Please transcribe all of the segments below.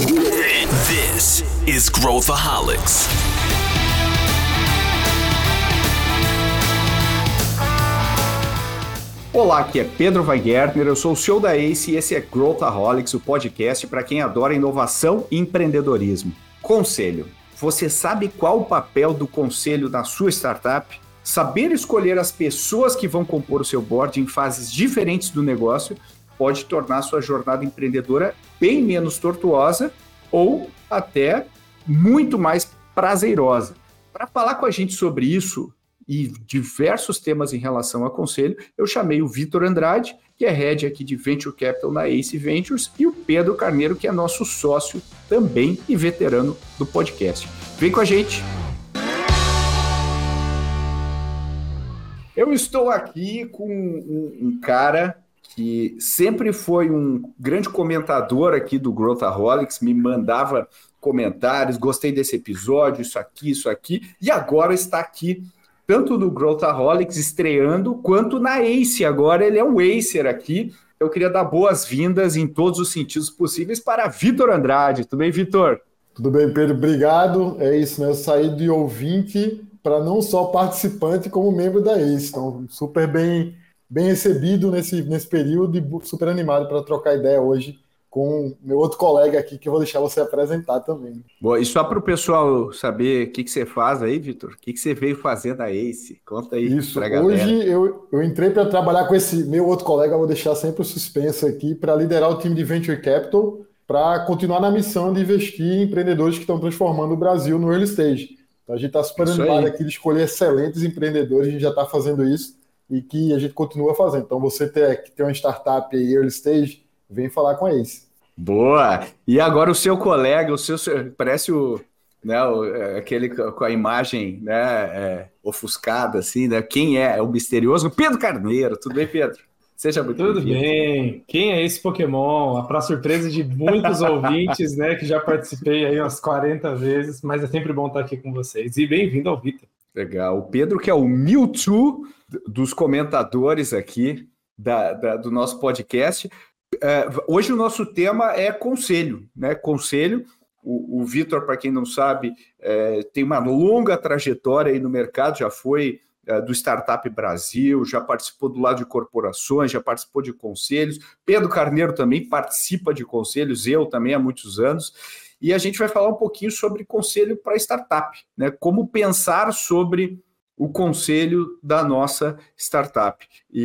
This is Growthaholics. Olá, aqui é Pedro Weigärtner, eu sou o CEO da ACE e esse é Growthaholics, o podcast para quem adora inovação e empreendedorismo. Conselho: você sabe qual o papel do conselho na sua startup? Saber escolher as pessoas que vão compor o seu board em fases diferentes do negócio pode tornar sua jornada empreendedora bem menos tortuosa ou até muito mais prazerosa. Para falar com a gente sobre isso e diversos temas em relação a conselho, eu chamei o Vitor Andrade, que é head aqui de Venture Capital na Ace Ventures, e o Pedro Carneiro, que é nosso sócio também e veterano do podcast. Vem com a gente! Eu estou aqui com um, um cara que sempre foi um grande comentador aqui do Growthaholics, me mandava comentários, gostei desse episódio, isso aqui, isso aqui, e agora está aqui tanto no Growthaholics estreando, quanto na Ace agora, ele é um Acer aqui. Eu queria dar boas-vindas em todos os sentidos possíveis para Vitor Andrade. Tudo bem, Vitor? Tudo bem, Pedro? Obrigado. É isso, né? Eu saí de ouvinte para não só participante, como membro da Ace. Então, super bem bem recebido nesse, nesse período e super animado para trocar ideia hoje com meu outro colega aqui, que eu vou deixar você apresentar também. Bom, e só para o pessoal saber o que, que você faz aí, Vitor, o que, que você veio fazer da ACE? Conta aí Isso, hoje eu, eu entrei para trabalhar com esse meu outro colega, vou deixar sempre o suspense aqui, para liderar o time de Venture Capital, para continuar na missão de investir em empreendedores que estão transformando o Brasil no early stage. Então a gente está super animado aqui de escolher excelentes empreendedores, a gente já está fazendo isso, e que a gente continua fazendo. Então, você ter, que tem uma startup aí, early stage, vem falar com a Ace. Boa! E agora o seu colega, o seu parece o, né, o, é, aquele com a imagem né, é, ofuscada, assim, né? Quem é? É o misterioso Pedro Carneiro. Tudo bem, Pedro? Seja muito Tudo bem. Quem é esse Pokémon? Para surpresa de muitos ouvintes, né, que já participei aí umas 40 vezes, mas é sempre bom estar aqui com vocês. E bem-vindo ao Vitor. Legal. O Pedro, que é o Mewtwo dos comentadores aqui da, da, do nosso podcast. É, hoje o nosso tema é conselho, né? Conselho. O, o Vitor, para quem não sabe, é, tem uma longa trajetória aí no mercado, já foi é, do Startup Brasil, já participou do lado de corporações, já participou de conselhos. Pedro Carneiro também participa de conselhos, eu também há muitos anos. E a gente vai falar um pouquinho sobre conselho para startup, né? Como pensar sobre o conselho da nossa startup. E,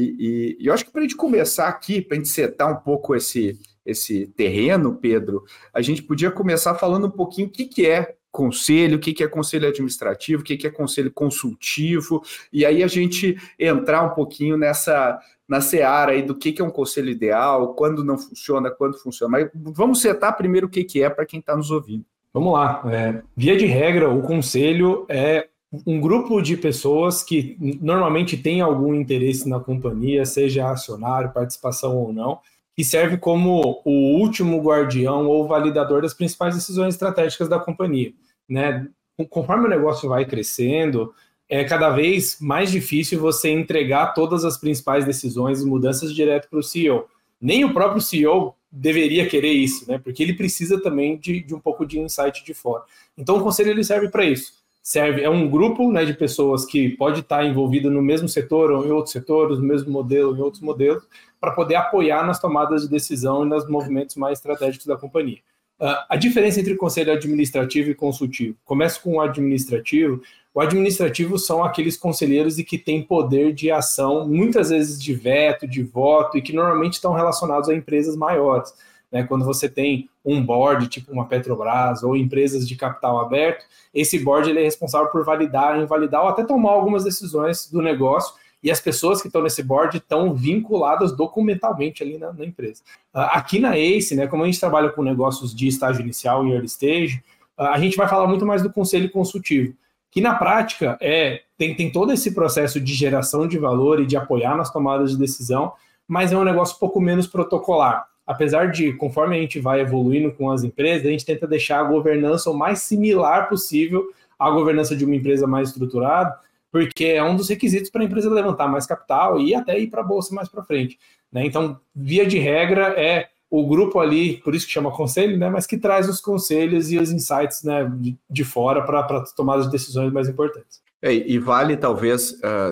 e, e eu acho que para a gente começar aqui, para a gente setar um pouco esse, esse terreno, Pedro, a gente podia começar falando um pouquinho o que, que é conselho, o que, que é conselho administrativo, o que, que é conselho consultivo, e aí a gente entrar um pouquinho nessa na seara aí do que, que é um conselho ideal, quando não funciona, quando funciona. Mas vamos setar primeiro o que, que é para quem está nos ouvindo. Vamos lá. É, via de regra, o conselho é um grupo de pessoas que normalmente tem algum interesse na companhia, seja acionário, participação ou não, que serve como o último guardião ou validador das principais decisões estratégicas da companhia. Né? Conforme o negócio vai crescendo, é cada vez mais difícil você entregar todas as principais decisões e mudanças direto para o CEO. Nem o próprio CEO deveria querer isso, né? Porque ele precisa também de, de um pouco de insight de fora. Então o conselho ele serve para isso serve é um grupo né, de pessoas que pode estar envolvido no mesmo setor ou em outros setores, no mesmo modelo, em outros modelos, para poder apoiar nas tomadas de decisão e nos movimentos mais estratégicos da companhia. Uh, a diferença entre conselho administrativo e consultivo. Começo com o administrativo. O administrativo são aqueles conselheiros e que têm poder de ação, muitas vezes de veto, de voto, e que normalmente estão relacionados a empresas maiores né, quando você tem um board, tipo uma Petrobras ou empresas de capital aberto, esse board ele é responsável por validar, invalidar ou até tomar algumas decisões do negócio e as pessoas que estão nesse board estão vinculadas documentalmente ali na, na empresa. Uh, aqui na ACE, né, como a gente trabalha com negócios de estágio inicial e early stage, uh, a gente vai falar muito mais do conselho consultivo, que na prática é tem, tem todo esse processo de geração de valor e de apoiar nas tomadas de decisão, mas é um negócio pouco menos protocolar apesar de, conforme a gente vai evoluindo com as empresas, a gente tenta deixar a governança o mais similar possível à governança de uma empresa mais estruturada, porque é um dos requisitos para a empresa levantar mais capital e até ir para a bolsa mais para frente. Né? Então, via de regra, é o grupo ali, por isso que chama conselho, né? Mas que traz os conselhos e os insights né, de, de fora para tomar as decisões mais importantes. É, e vale talvez uh,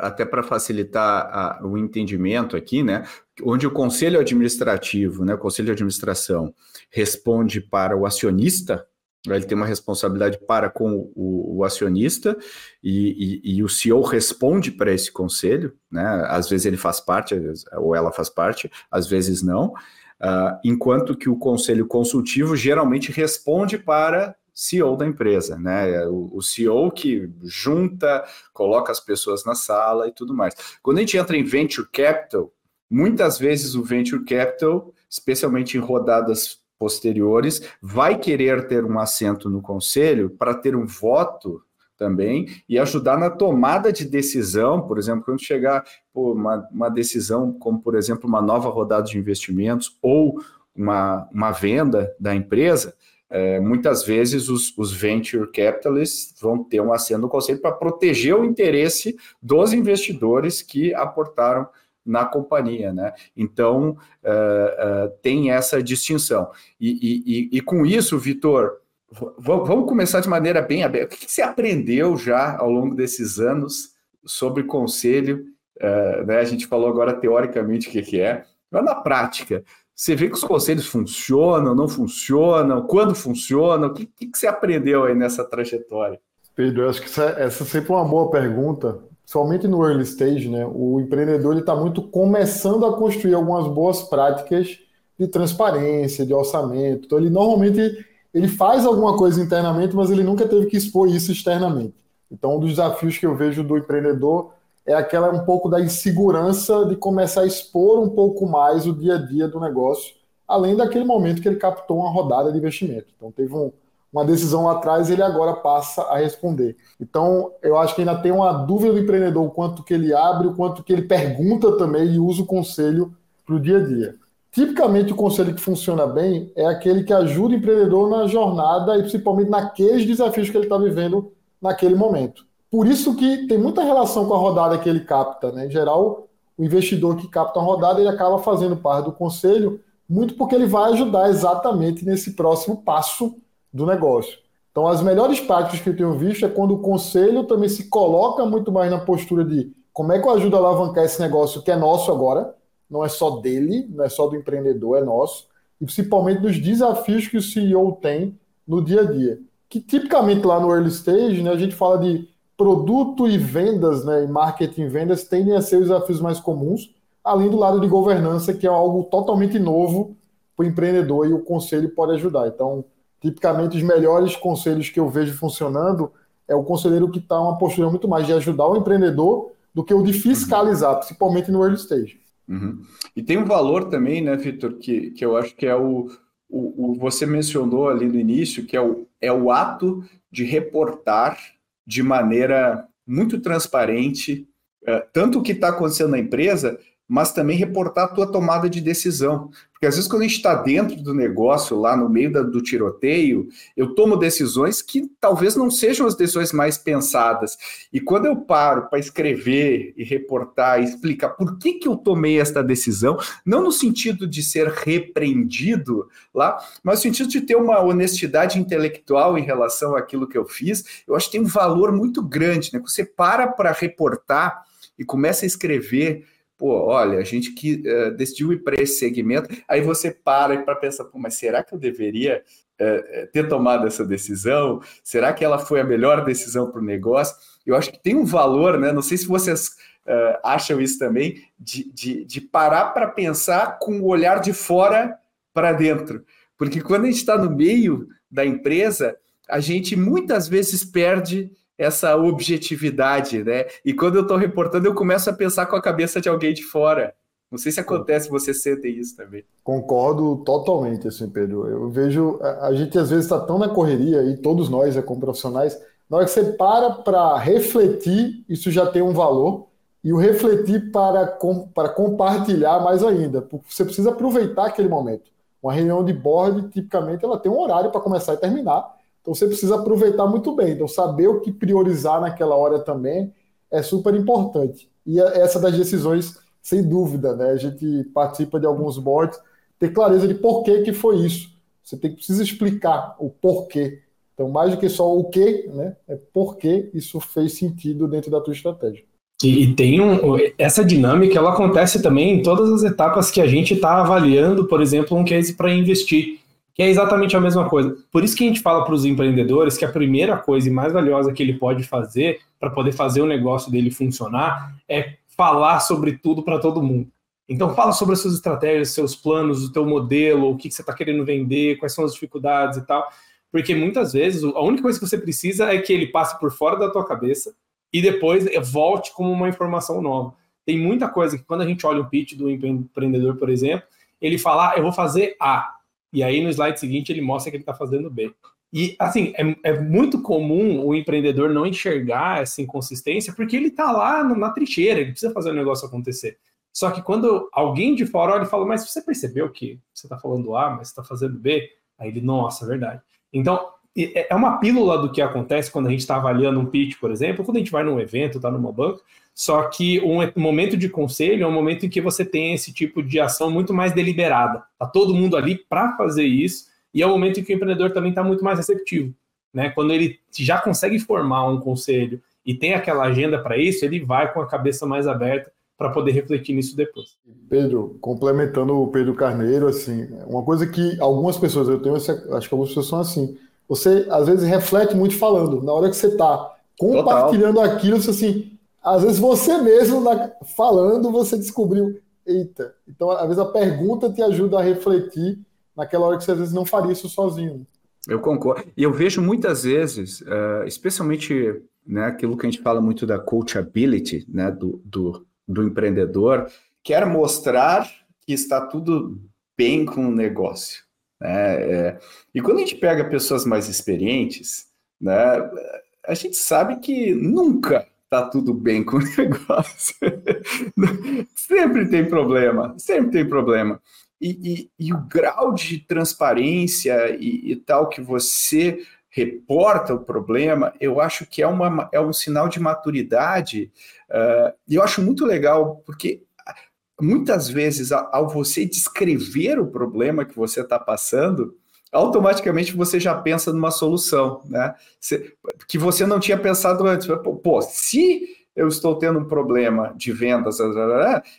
até para facilitar uh, o entendimento aqui, né? Onde o conselho administrativo, né, o conselho de administração responde para o acionista, ele tem uma responsabilidade para com o, o acionista e, e, e, o CEO responde para esse conselho, né? Às vezes ele faz parte, ou ela faz parte, às vezes não. Uh, enquanto que o conselho consultivo geralmente responde para CEO da empresa, né? O, o CEO que junta, coloca as pessoas na sala e tudo mais. Quando a gente entra em venture capital, muitas vezes o venture capital, especialmente em rodadas posteriores, vai querer ter um assento no conselho para ter um voto também e ajudar na tomada de decisão, por exemplo, quando chegar pô, uma, uma decisão como, por exemplo, uma nova rodada de investimentos ou uma, uma venda da empresa, é, muitas vezes os, os, venture capitalists vão ter um assento no conselho para proteger o interesse dos investidores que aportaram na companhia, né? Então uh, uh, tem essa distinção. E, e, e com isso, Vitor, vamos começar de maneira bem aberta. O que você aprendeu já ao longo desses anos sobre conselho? Uh, né? A gente falou agora teoricamente o que, que é, mas na prática, você vê que os conselhos funcionam, não funcionam? Quando funcionam? O que, que, você aprendeu aí nessa trajetória? Pedro, eu acho que essa é sempre uma boa pergunta, somente no early stage, né? O empreendedor está muito começando a construir algumas boas práticas de transparência, de orçamento. Então, ele normalmente ele faz alguma coisa internamente, mas ele nunca teve que expor isso externamente. Então, um dos desafios que eu vejo do empreendedor é aquela um pouco da insegurança de começar a expor um pouco mais o dia a dia do negócio, além daquele momento que ele captou uma rodada de investimento. Então teve um, uma decisão lá atrás, ele agora passa a responder. Então eu acho que ainda tem uma dúvida do empreendedor o quanto que ele abre, o quanto que ele pergunta também e usa o conselho para o dia a dia. Tipicamente o conselho que funciona bem é aquele que ajuda o empreendedor na jornada e principalmente naqueles desafios que ele está vivendo naquele momento. Por isso que tem muita relação com a rodada que ele capta. Né? Em geral, o investidor que capta uma rodada ele acaba fazendo parte do conselho, muito porque ele vai ajudar exatamente nesse próximo passo do negócio. Então, as melhores práticas que eu tenho visto é quando o conselho também se coloca muito mais na postura de como é que eu ajudo a alavancar esse negócio que é nosso agora, não é só dele, não é só do empreendedor, é nosso, e principalmente dos desafios que o CEO tem no dia a dia. Que tipicamente lá no early stage, né, a gente fala de produto e vendas, né, e marketing e vendas tendem a ser os desafios mais comuns, além do lado de governança, que é algo totalmente novo para o empreendedor e o conselho pode ajudar. Então, tipicamente, os melhores conselhos que eu vejo funcionando é o conselheiro que está uma postura muito mais de ajudar o empreendedor do que o de fiscalizar, uhum. principalmente no early stage. Uhum. E tem um valor também, né, Vitor, que, que eu acho que é o, o, o, você mencionou ali no início, que é o, é o ato de reportar de maneira muito transparente, eh, tanto o que está acontecendo na empresa, mas também reportar a tua tomada de decisão. Porque às vezes, quando a gente está dentro do negócio, lá no meio da, do tiroteio, eu tomo decisões que talvez não sejam as decisões mais pensadas. E quando eu paro para escrever e reportar e explicar por que, que eu tomei esta decisão, não no sentido de ser repreendido lá, mas no sentido de ter uma honestidade intelectual em relação àquilo que eu fiz, eu acho que tem um valor muito grande. Né? Você para para reportar e começa a escrever pô, olha, a gente que uh, decidiu ir para esse segmento, aí você para para pensar, pô, mas será que eu deveria uh, ter tomado essa decisão? Será que ela foi a melhor decisão para o negócio? Eu acho que tem um valor, né? Não sei se vocês uh, acham isso também, de, de, de parar para pensar com o olhar de fora para dentro. Porque quando a gente está no meio da empresa, a gente muitas vezes perde essa objetividade, né? E quando eu estou reportando, eu começo a pensar com a cabeça de alguém de fora. Não sei se acontece, você sente isso também. Concordo totalmente, assim, Pedro. Eu vejo, a, gente às vezes está tão na correria, e todos nós, é, como profissionais, na hora que você para para refletir, isso já tem um valor, e o refletir para, com, para compartilhar mais ainda, porque você precisa aproveitar aquele momento. Uma reunião de board, tipicamente, ela tem um horário para começar e terminar, então você precisa aproveitar muito bem. Então, saber o que priorizar naquela hora também é super importante. E é essa das decisões, sem dúvida, né? A gente participa de alguns boards, ter clareza de por que, que foi isso. Você tem que precisa explicar o porquê. Então, mais do que só o que, né? É por que isso fez sentido dentro da tua estratégia. E, e, tem um, essa dinâmica, ela acontece também em todas as etapas que a gente está avaliando, por exemplo, um case para investir, que é exatamente a mesma coisa. Por isso que a gente fala para os empreendedores que a primeira coisa e mais valiosa que ele pode fazer para poder fazer o negócio dele funcionar é falar sobre tudo para todo mundo. Então fala sobre as suas estratégias, seus planos, o teu modelo, o que, que você está querendo vender, quais são as dificuldades e tal. Porque muitas vezes a única coisa que você precisa é que ele passe por fora da tua cabeça e depois volte como uma informação nova. Tem muita coisa que quando a gente olha o pitch do empreendedor, por exemplo, ele fala, ah, eu vou fazer A. E aí no slide seguinte ele mostra que ele está fazendo B. E assim, é, é, muito comum o empreendedor não enxergar essa inconsistência porque ele está lá na trincheira, ele precisa fazer o negócio acontecer. Só que quando alguém de fora olha e fala, mas você percebeu que você está falando A, mas está fazendo B? Aí ele, nossa, é verdade. Então, é, é uma pílula do que acontece quando a gente está avaliando um pitch, por exemplo, quando a gente vai num evento, está numa banca, só que um momento de conselho é um momento em que você tem esse tipo de ação muito mais deliberada. Está todo mundo ali para fazer isso, e é o momento em que o empreendedor também está muito mais receptivo. Né? Quando ele já consegue formar um conselho e tem aquela agenda para isso, ele vai com a cabeça mais aberta para poder refletir nisso depois. Pedro, complementando o Pedro Carneiro, assim, uma coisa que algumas pessoas, eu tenho essa, acho que algumas pessoas são assim, você às vezes reflete muito falando, na hora que você está compartilhando Total. aquilo, você assim, às vezes você mesmo na, falando, você descobriu, eita, então às vezes a pergunta te ajuda a refletir naquela hora que você às vezes não faria isso sozinho. Eu concordo. E eu vejo muitas vezes, uh, especialmente né, aquilo que a gente fala muito da coachability, né, do, do do empreendedor quer mostrar que está tudo bem com o negócio. Né? É, e quando a gente pega pessoas mais experientes, né, a gente sabe que nunca está tudo bem com o negócio. sempre tem problema, sempre tem problema. E, e, e o grau de transparência e, e, tal que você reporta o problema, eu acho que é, uma, é um sinal de maturidade Uh, e eu acho muito legal, porque muitas vezes, ao você descrever o problema que você está passando, automaticamente você já pensa numa solução, né? que você não tinha pensado antes. Pô, se eu estou tendo um problema de vendas,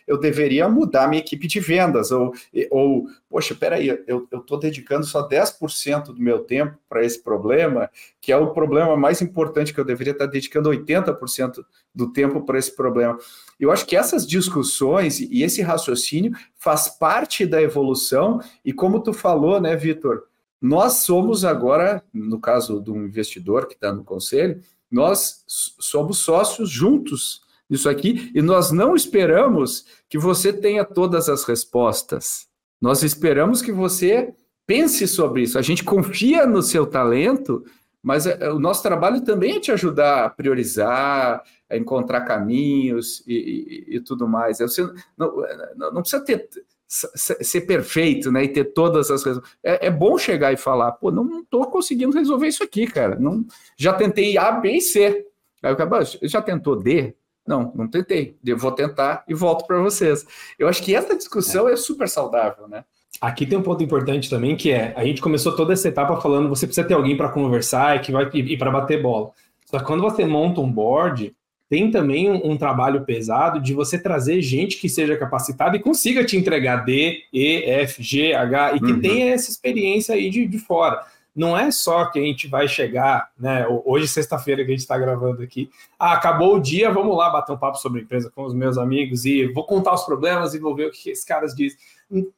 eu deveria mudar minha equipe de vendas, ou, ou poxa, peraí, eu estou dedicando só 10% do meu tempo para esse problema, que é o problema mais importante que eu deveria estar dedicando 80% do tempo para esse problema. Eu acho que essas discussões e esse raciocínio faz parte da evolução, e como tu falou, né, Vitor, nós somos agora, no caso do investidor que está no conselho, nós somos sócios juntos nisso aqui e nós não esperamos que você tenha todas as respostas. Nós esperamos que você pense sobre isso. A gente confia no seu talento, mas é, o nosso trabalho também é te ajudar a priorizar, a encontrar caminhos e, e, e tudo mais. Você não, não precisa ter ser perfeito, né, e ter todas as respostas. É, é, bom chegar e falar, pô, não estou conseguindo resolver isso aqui, cara. Não, já tentei A, B e C. Aí eu acabo, já tentou D? Não, não tentei. Eu vou tentar e volto para vocês. Eu acho que essa discussão é. é super saudável, né? Aqui tem um ponto importante também que é a gente começou toda essa etapa falando você precisa ter alguém para conversar e que vai ir para bater bola. Só que quando você monta um board, tem também um, um, trabalho pesado de você trazer gente que seja capacitada e consiga te entregar D, E, F, G, H e que uhum. tenha essa experiência aí de, de fora. Não é só que a gente vai chegar, né? Hoje, sexta-feira, que a gente está gravando aqui. Ah, acabou o dia, vamos lá bater um papo sobre a empresa com os meus amigos e vou contar os problemas e vou ver o que esses caras dizem.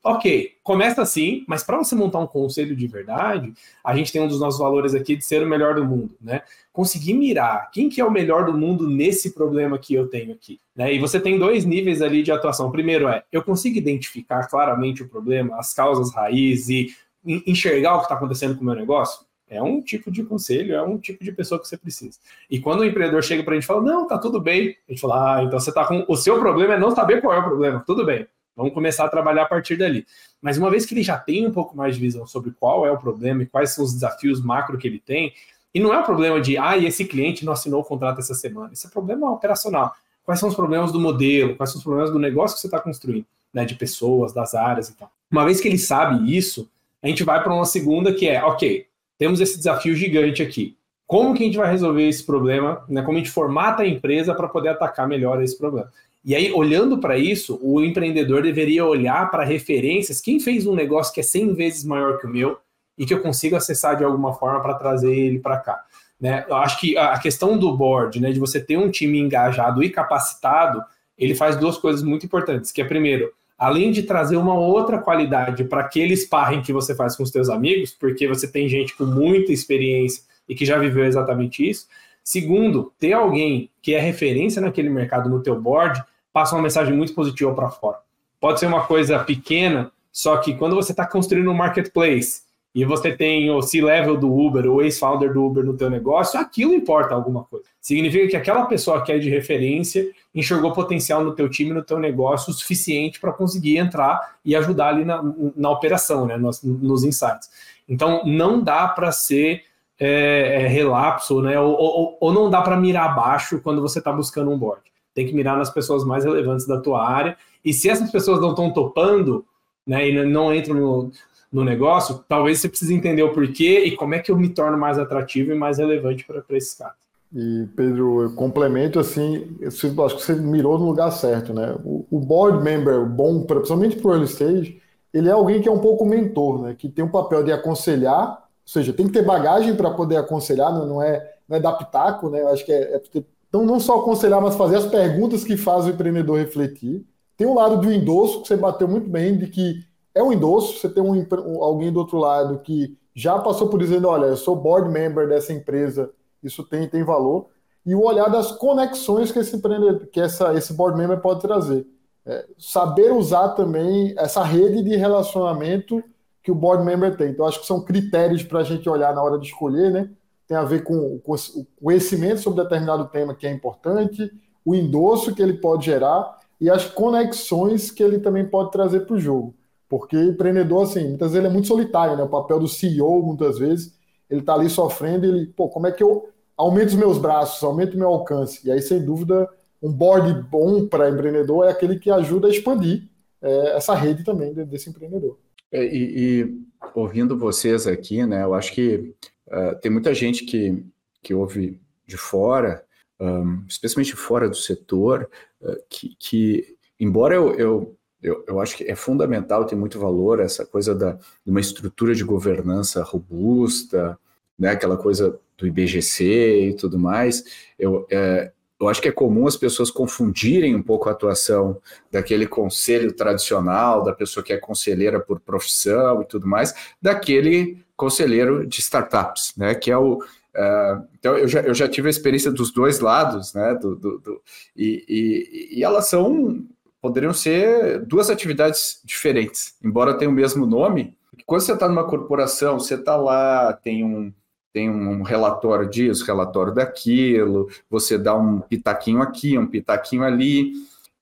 Ok, começa assim, mas para você montar um conselho de verdade, a gente tem um dos nossos valores aqui de ser o melhor do mundo, né? Conseguir mirar quem que é o melhor do mundo nesse problema que eu tenho aqui, né? E você tem dois níveis ali de atuação. Primeiro é, eu consigo identificar claramente o problema, as causas raiz e enxergar o que está acontecendo com o meu negócio? É um tipo de conselho, é um tipo de pessoa que você precisa. E quando o empreendedor chega para a gente e fala, não, tá tudo bem, a gente fala, ah, então você tá com. O seu problema é não saber qual é o problema, tudo bem Vamos começar a trabalhar a partir dali. Mas uma vez que ele já tem um pouco mais de visão sobre qual é o problema e quais são os desafios macro que ele tem, e não é um problema de, ah, esse cliente não assinou o contrato essa semana. Esse é problema operacional. Quais são os problemas do modelo? Quais são os problemas do negócio que você está construindo? Né, de pessoas, das áreas e tal. Uma vez que ele sabe isso, a gente vai para uma segunda que é, ok, temos esse desafio gigante aqui. Como que a gente vai resolver esse problema? Né? Como a gente formata a empresa para poder atacar melhor esse problema? E aí, olhando para isso, o empreendedor deveria olhar para referências. Quem fez um negócio que é 100 vezes maior que o meu e que eu consigo acessar de alguma forma para trazer ele para cá? Né? Eu acho que a questão do board, né, de você ter um time engajado e capacitado, ele faz duas coisas muito importantes, que é primeiro, além de trazer uma outra qualidade para aquele sparring que você faz com os seus amigos, porque você tem gente com muita experiência e que já viveu exatamente isso. Segundo, ter alguém que é referência naquele mercado no teu board passa uma mensagem muito positiva para fora. Pode ser uma coisa pequena, só que quando você está construindo um marketplace e você tem o C-level do Uber, o ex-founder do Uber no teu negócio, aquilo importa alguma coisa. Significa que aquela pessoa que é de referência enxergou potencial no teu time, no teu negócio, o suficiente para conseguir entrar e ajudar ali na, na operação, né, nos, nos insights. Então, não dá para ser é, é, relapso, né, ou, ou, ou não dá para mirar baixo quando você está buscando um board. Tem que mirar nas pessoas mais relevantes da tua área. E se essas pessoas não estão topando, né, e não entram no, no negócio, talvez você precise entender o porquê e como é que eu me torno mais atrativo e mais relevante para esses caras. E, Pedro, eu complemento assim, eu acho que você mirou no lugar certo, né? O, o board member bom, principalmente para o early stage, ele é alguém que é um pouco mentor, né? Que tem o papel de aconselhar, ou seja, tem que ter bagagem para poder aconselhar, não, não, é, não é dar pitaco, né? Eu acho que é, é ter, então não só aconselhar, mas fazer as perguntas que fazem o empreendedor refletir. Tem o um lado do endosso, que você bateu muito bem, de que é um endosso, você tem um, alguém do outro lado que já passou por dizendo, olha, eu sou board member dessa empresa, isso tem, tem valor, e o olhar das conexões que esse empreendedor, que essa, esse board member pode trazer. É, saber usar também essa rede de relacionamento que o board member tem. Então, acho que são critérios para a gente olhar na hora de escolher, né? Tem a ver com, o conhecimento sobre determinado tema que é importante, o endosso que ele pode gerar e as conexões que ele também pode trazer para o jogo. Porque empreendedor, assim, muitas vezes ele é muito solitário, né? O papel do CEO, muitas vezes, ele está ali sofrendo e ele, pô, como é que eu aumento os meus braços, aumento o meu alcance? E aí, sem dúvida, um board bom para empreendedor é aquele que ajuda a expandir é, essa rede também desse empreendedor. É, e, e, ouvindo vocês aqui, né, eu acho que uh, tem muita gente que, que ouve de fora, um, especialmente fora do setor, uh, que, que, embora eu, eu eu, eu acho que é fundamental, tem muito valor essa coisa da, de uma estrutura de governança robusta, né, aquela coisa do IBGC e tudo mais. Eu, é, eu acho que é comum as pessoas confundirem um pouco a atuação daquele conselho tradicional, da pessoa que é conselheira por profissão e tudo mais, daquele conselheiro de startups, né, que é o, Uh, então eu já, eu já tive a experiência dos dois lados, né? Do, do, do e, e, e, elas são poderiam ser duas atividades diferentes, embora tenham o mesmo nome. Quando você está numa corporação, você está lá, tem um, tem um relatório disso, relatório daquilo, você dá um pitaquinho aqui, um pitaquinho ali,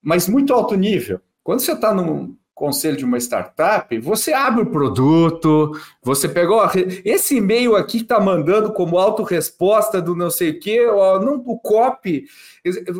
mas muito alto nível. Quando você está num, conselho de uma startup, você abre o produto, você pegou esse e-mail aqui que está mandando como autorresposta do não sei o quê, ó, não o copy,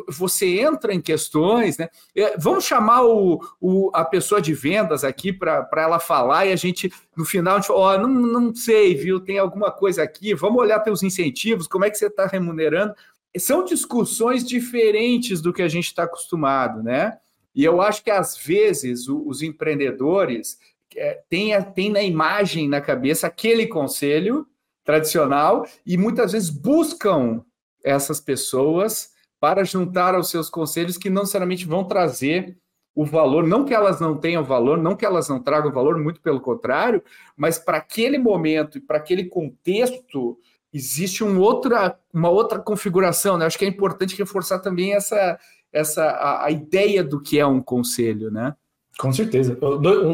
você entra em questões, né? É, vamos chamar o, o a pessoa de vendas aqui para ela falar e a gente, no final, a gente fala, ó, não, não sei, viu? Tem alguma coisa aqui, vamos olhar teus incentivos, como é que você está remunerando. São discussões diferentes do que a gente está acostumado, né? E eu acho que, às vezes, os empreendedores é, têm, têm na imagem, na cabeça, aquele conselho tradicional e muitas vezes buscam essas pessoas para juntar aos seus conselhos que não necessariamente vão trazer o valor, não que elas não tenham valor, não que elas não tragam valor, muito pelo contrário, mas para aquele momento e para aquele contexto existe um outra, uma outra configuração. Né? Acho que é importante reforçar também essa, essa a, a ideia do que é um conselho, né? Com certeza.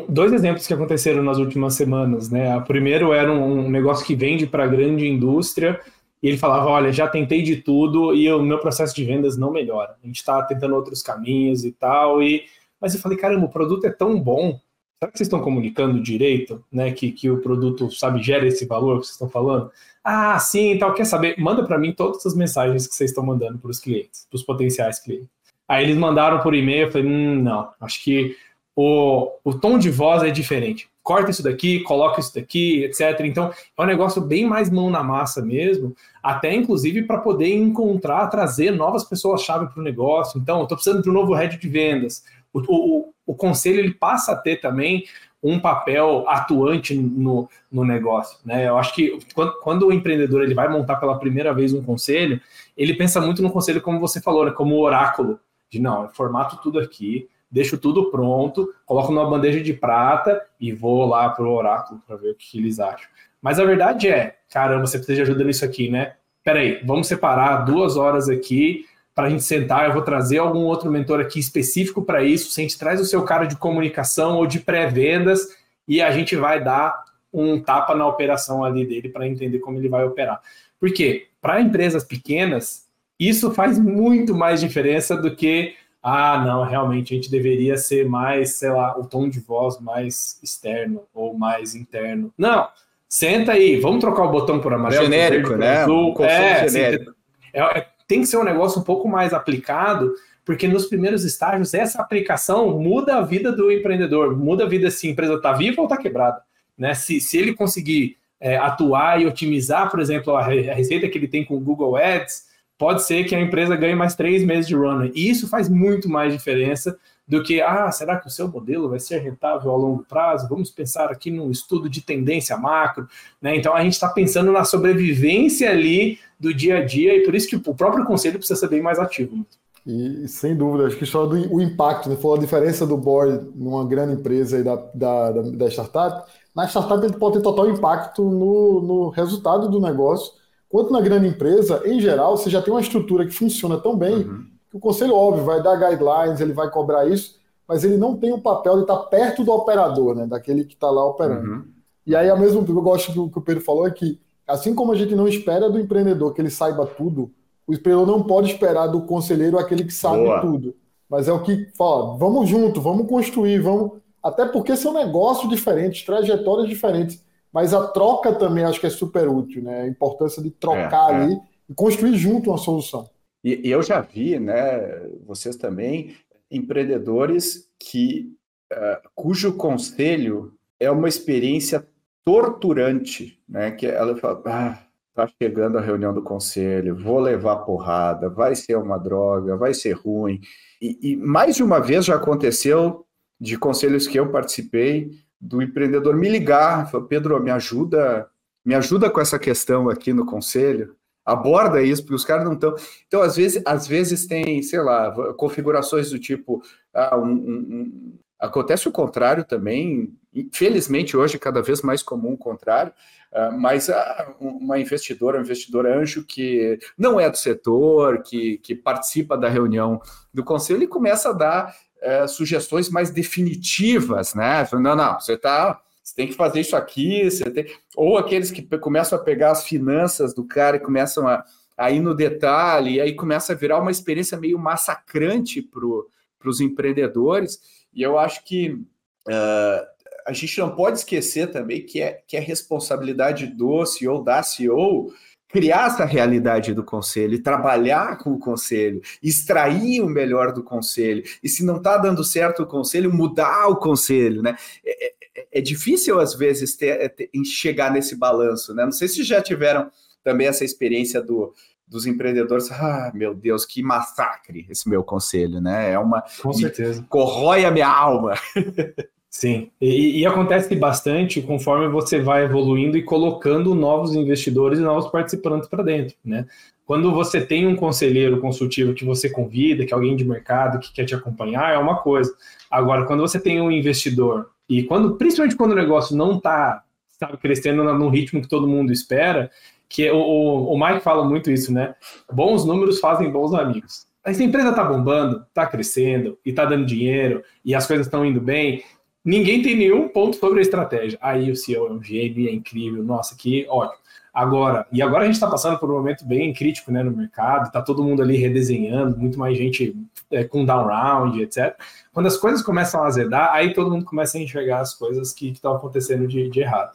Dois exemplos que aconteceram nas últimas semanas, né? O primeiro era um negócio que vende para grande indústria e ele falava: Olha, já tentei de tudo e o meu processo de vendas não melhora. A gente está tentando outros caminhos e tal. E... Mas eu falei: Caramba, o produto é tão bom. Será que vocês estão comunicando direito, né? Que, que o produto, sabe, gera esse valor que vocês estão falando? Ah, sim, tal. Quer saber? Manda para mim todas as mensagens que vocês estão mandando para os clientes, para os potenciais clientes. Aí eles mandaram por e-mail, eu falei, hum, não, acho que o, o tom de voz é diferente. Corta isso daqui, coloca isso daqui, etc. Então, é um negócio bem mais mão na massa mesmo, até inclusive para poder encontrar, trazer novas pessoas-chave para o negócio. Então, eu estou precisando de um novo head de vendas. O, o, o conselho ele passa a ter também um papel atuante no, no negócio. Né? Eu acho que quando, quando, o empreendedor ele vai montar pela primeira vez um conselho, ele pensa muito no conselho, como você falou, né? como oráculo, de não, eu formato tudo aqui, deixo tudo pronto, coloco numa bandeja de prata e vou lá para o oráculo para ver o que, eles acham. Mas a verdade é, caramba, você precisa de ajuda nisso aqui, né? Peraí, vamos separar duas horas aqui para a gente sentar. Eu vou trazer algum outro mentor aqui específico para isso. A gente traz o seu cara de comunicação ou de pré-vendas e a gente vai dar um tapa na operação ali dele para entender como ele vai operar. Por quê? Para empresas pequenas, isso faz muito mais diferença do que ah, não, realmente a gente deveria ser mais, sei lá, o tom de voz mais externo ou mais interno. Não, senta aí, vamos trocar o botão por amarelo. Genérico, né? Azul. É, genérico. é, é, tem que ser um negócio um pouco mais aplicado, porque nos primeiros estágios essa aplicação muda a vida do empreendedor, muda a vida se a empresa está viva ou está quebrada. Né? Se, se ele conseguir é, atuar e otimizar, por exemplo, a, a, receita que ele tem com o Google Ads, pode ser que a empresa ganhe mais três meses de run. E isso faz muito mais diferença do que, ah, será que o seu modelo vai ser rentável ao longo prazo? Vamos pensar aqui num estudo de tendência macro, né? Então a gente está pensando na sobrevivência ali do dia a dia, e por isso que o próprio conselho precisa ser bem mais ativo. E sem dúvida, acho que só do o impacto, né? Falou a diferença do board numa grande empresa e da, da, da, da startup. Na startup ele pode ter total impacto no, no resultado do negócio, quanto na grande empresa, em geral, você já tem uma estrutura que funciona tão bem uhum que o conselho, óbvio, vai dar guidelines, ele vai cobrar isso, mas ele não tem o papel de estar perto do operador, né? Daquele que está lá operando. Uhum. E aí, ao mesmo tempo, eu gosto do que o Pedro falou, é que, assim como a gente não espera do empreendedor que ele saiba tudo, o empreendedor não pode esperar do conselheiro aquele que sabe Boa. tudo. Mas é o que fala, vamos junto, vamos construir, vamos. Até porque são negócios diferentes, trajetórias diferentes. Mas a troca também acho que é super útil, né? A importância de trocar é, ali é. e construir junto uma solução. E, e, eu já vi, né, vocês também, empreendedores que uh, cujo conselho é uma experiência torturante, né? Que ela fala, ah, tá chegando a reunião do conselho, vou levar porrada, vai ser uma droga, vai ser ruim. E, e mais de uma vez já aconteceu de conselhos que eu participei do empreendedor me ligar, falar, Pedro, me ajuda, me ajuda com essa questão aqui no conselho aborda isso, porque os caras não estão. Então, às vezes, às vezes tem, sei lá, configurações do tipo. Ah, um, um. Acontece o contrário também. Infelizmente, hoje, cada vez mais comum o contrário. Uh, mas ah, uma investidora, um investidor anjo que não é do setor, que, que participa da reunião do conselho, ele começa a dar uh, sugestões mais definitivas, né? Não, não, você está você tem que fazer isso aqui, você tem... ou aqueles que começam a pegar as finanças do cara e começam a, a ir no detalhe, e aí começa a virar uma experiência meio massacrante para os empreendedores, e eu acho que uh, a gente não pode esquecer também que é, que é responsabilidade do CEO, da CEO, criar essa realidade do conselho e trabalhar com o conselho, extrair o melhor do conselho. E se não está dando certo o conselho, mudar o conselho, né? É, é é difícil, às vezes, ter, é, ter, chegar nesse balanço, né? Não sei se já tiveram também essa experiência do, dos empreendedores. Ah, meu Deus, que massacre esse meu conselho, né? É uma. Com certeza. Corrói a minha alma. Sim, e, e, acontece bastante conforme você vai evoluindo e colocando novos investidores e novos participantes para dentro, né? Quando você tem um conselheiro consultivo que você convida, que é alguém de mercado que quer te acompanhar, é uma coisa. Agora, quando você tem um investidor e quando, principalmente quando o negócio não está crescendo no ritmo que todo mundo espera, que o, o, o Mike fala muito isso, né? Bons números fazem bons amigos. Aí se a empresa está bombando, está crescendo e está dando dinheiro e as coisas estão indo bem, ninguém tem nenhum ponto sobre a estratégia. Aí o CEO é um gênio, é incrível, nossa, que ótimo. Agora, e agora a gente está passando por um momento bem crítico né, no mercado, está todo mundo ali redesenhando, muito mais gente é, com down round, etc. Quando as coisas começam a azedar, aí todo mundo começa a enxergar as coisas que estão acontecendo de, de, errado.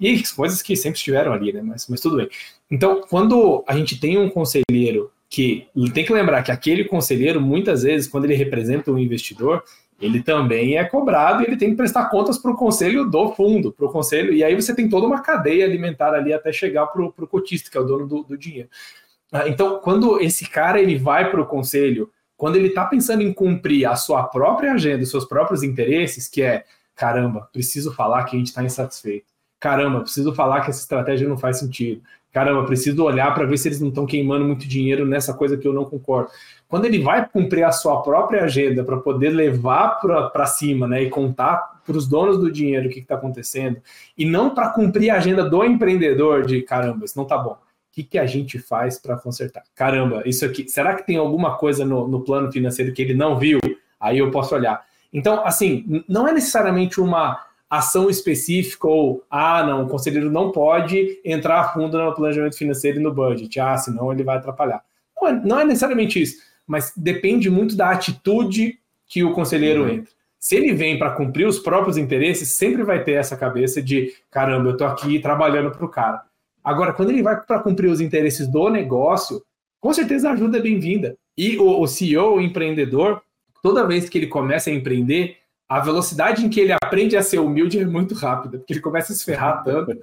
E coisas que sempre estiveram ali, né? Mas, mas tudo bem. Então, quando a gente tem um conselheiro que tem que lembrar que aquele conselheiro, muitas vezes, quando ele representa um investidor, ele também é cobrado e ele tem que prestar contas para o conselho do fundo, para o conselho, e aí você tem toda uma cadeia alimentar ali até chegar para o cotista, que é o dono do, do dinheiro. Ah, então, quando esse cara ele vai para o conselho, quando ele está pensando em cumprir a sua própria agenda, os seus próprios interesses, que é caramba, preciso falar que a gente está insatisfeito. Caramba, preciso falar que essa estratégia não faz sentido. Caramba, preciso olhar para ver se eles não estão queimando muito dinheiro nessa coisa que eu não concordo. Quando ele vai cumprir a sua própria agenda para poder levar para cima né, e contar para os donos do dinheiro o que está acontecendo, e não para cumprir a agenda do empreendedor de caramba, isso não está bom o que, que a gente faz para consertar? Caramba, isso aqui, será que tem alguma coisa no, no plano financeiro que ele não viu? Aí eu posso olhar. Então, assim, não é necessariamente uma ação específica ou, ah, não, o conselheiro não pode entrar a fundo no planejamento financeiro e no budget, ah, senão ele vai atrapalhar. Não é, não é necessariamente isso, mas depende muito da atitude que o conselheiro uhum. entra. Se ele vem para cumprir os próprios interesses, sempre vai ter essa cabeça de, caramba, eu estou aqui trabalhando para o cara. Agora, quando ele vai para cumprir os interesses do negócio, com certeza a ajuda é bem-vinda. E o, o CEO, o empreendedor, toda vez que ele começa a empreender, a velocidade em que ele aprende a ser humilde é muito rápida, porque ele começa a se ferrar tanto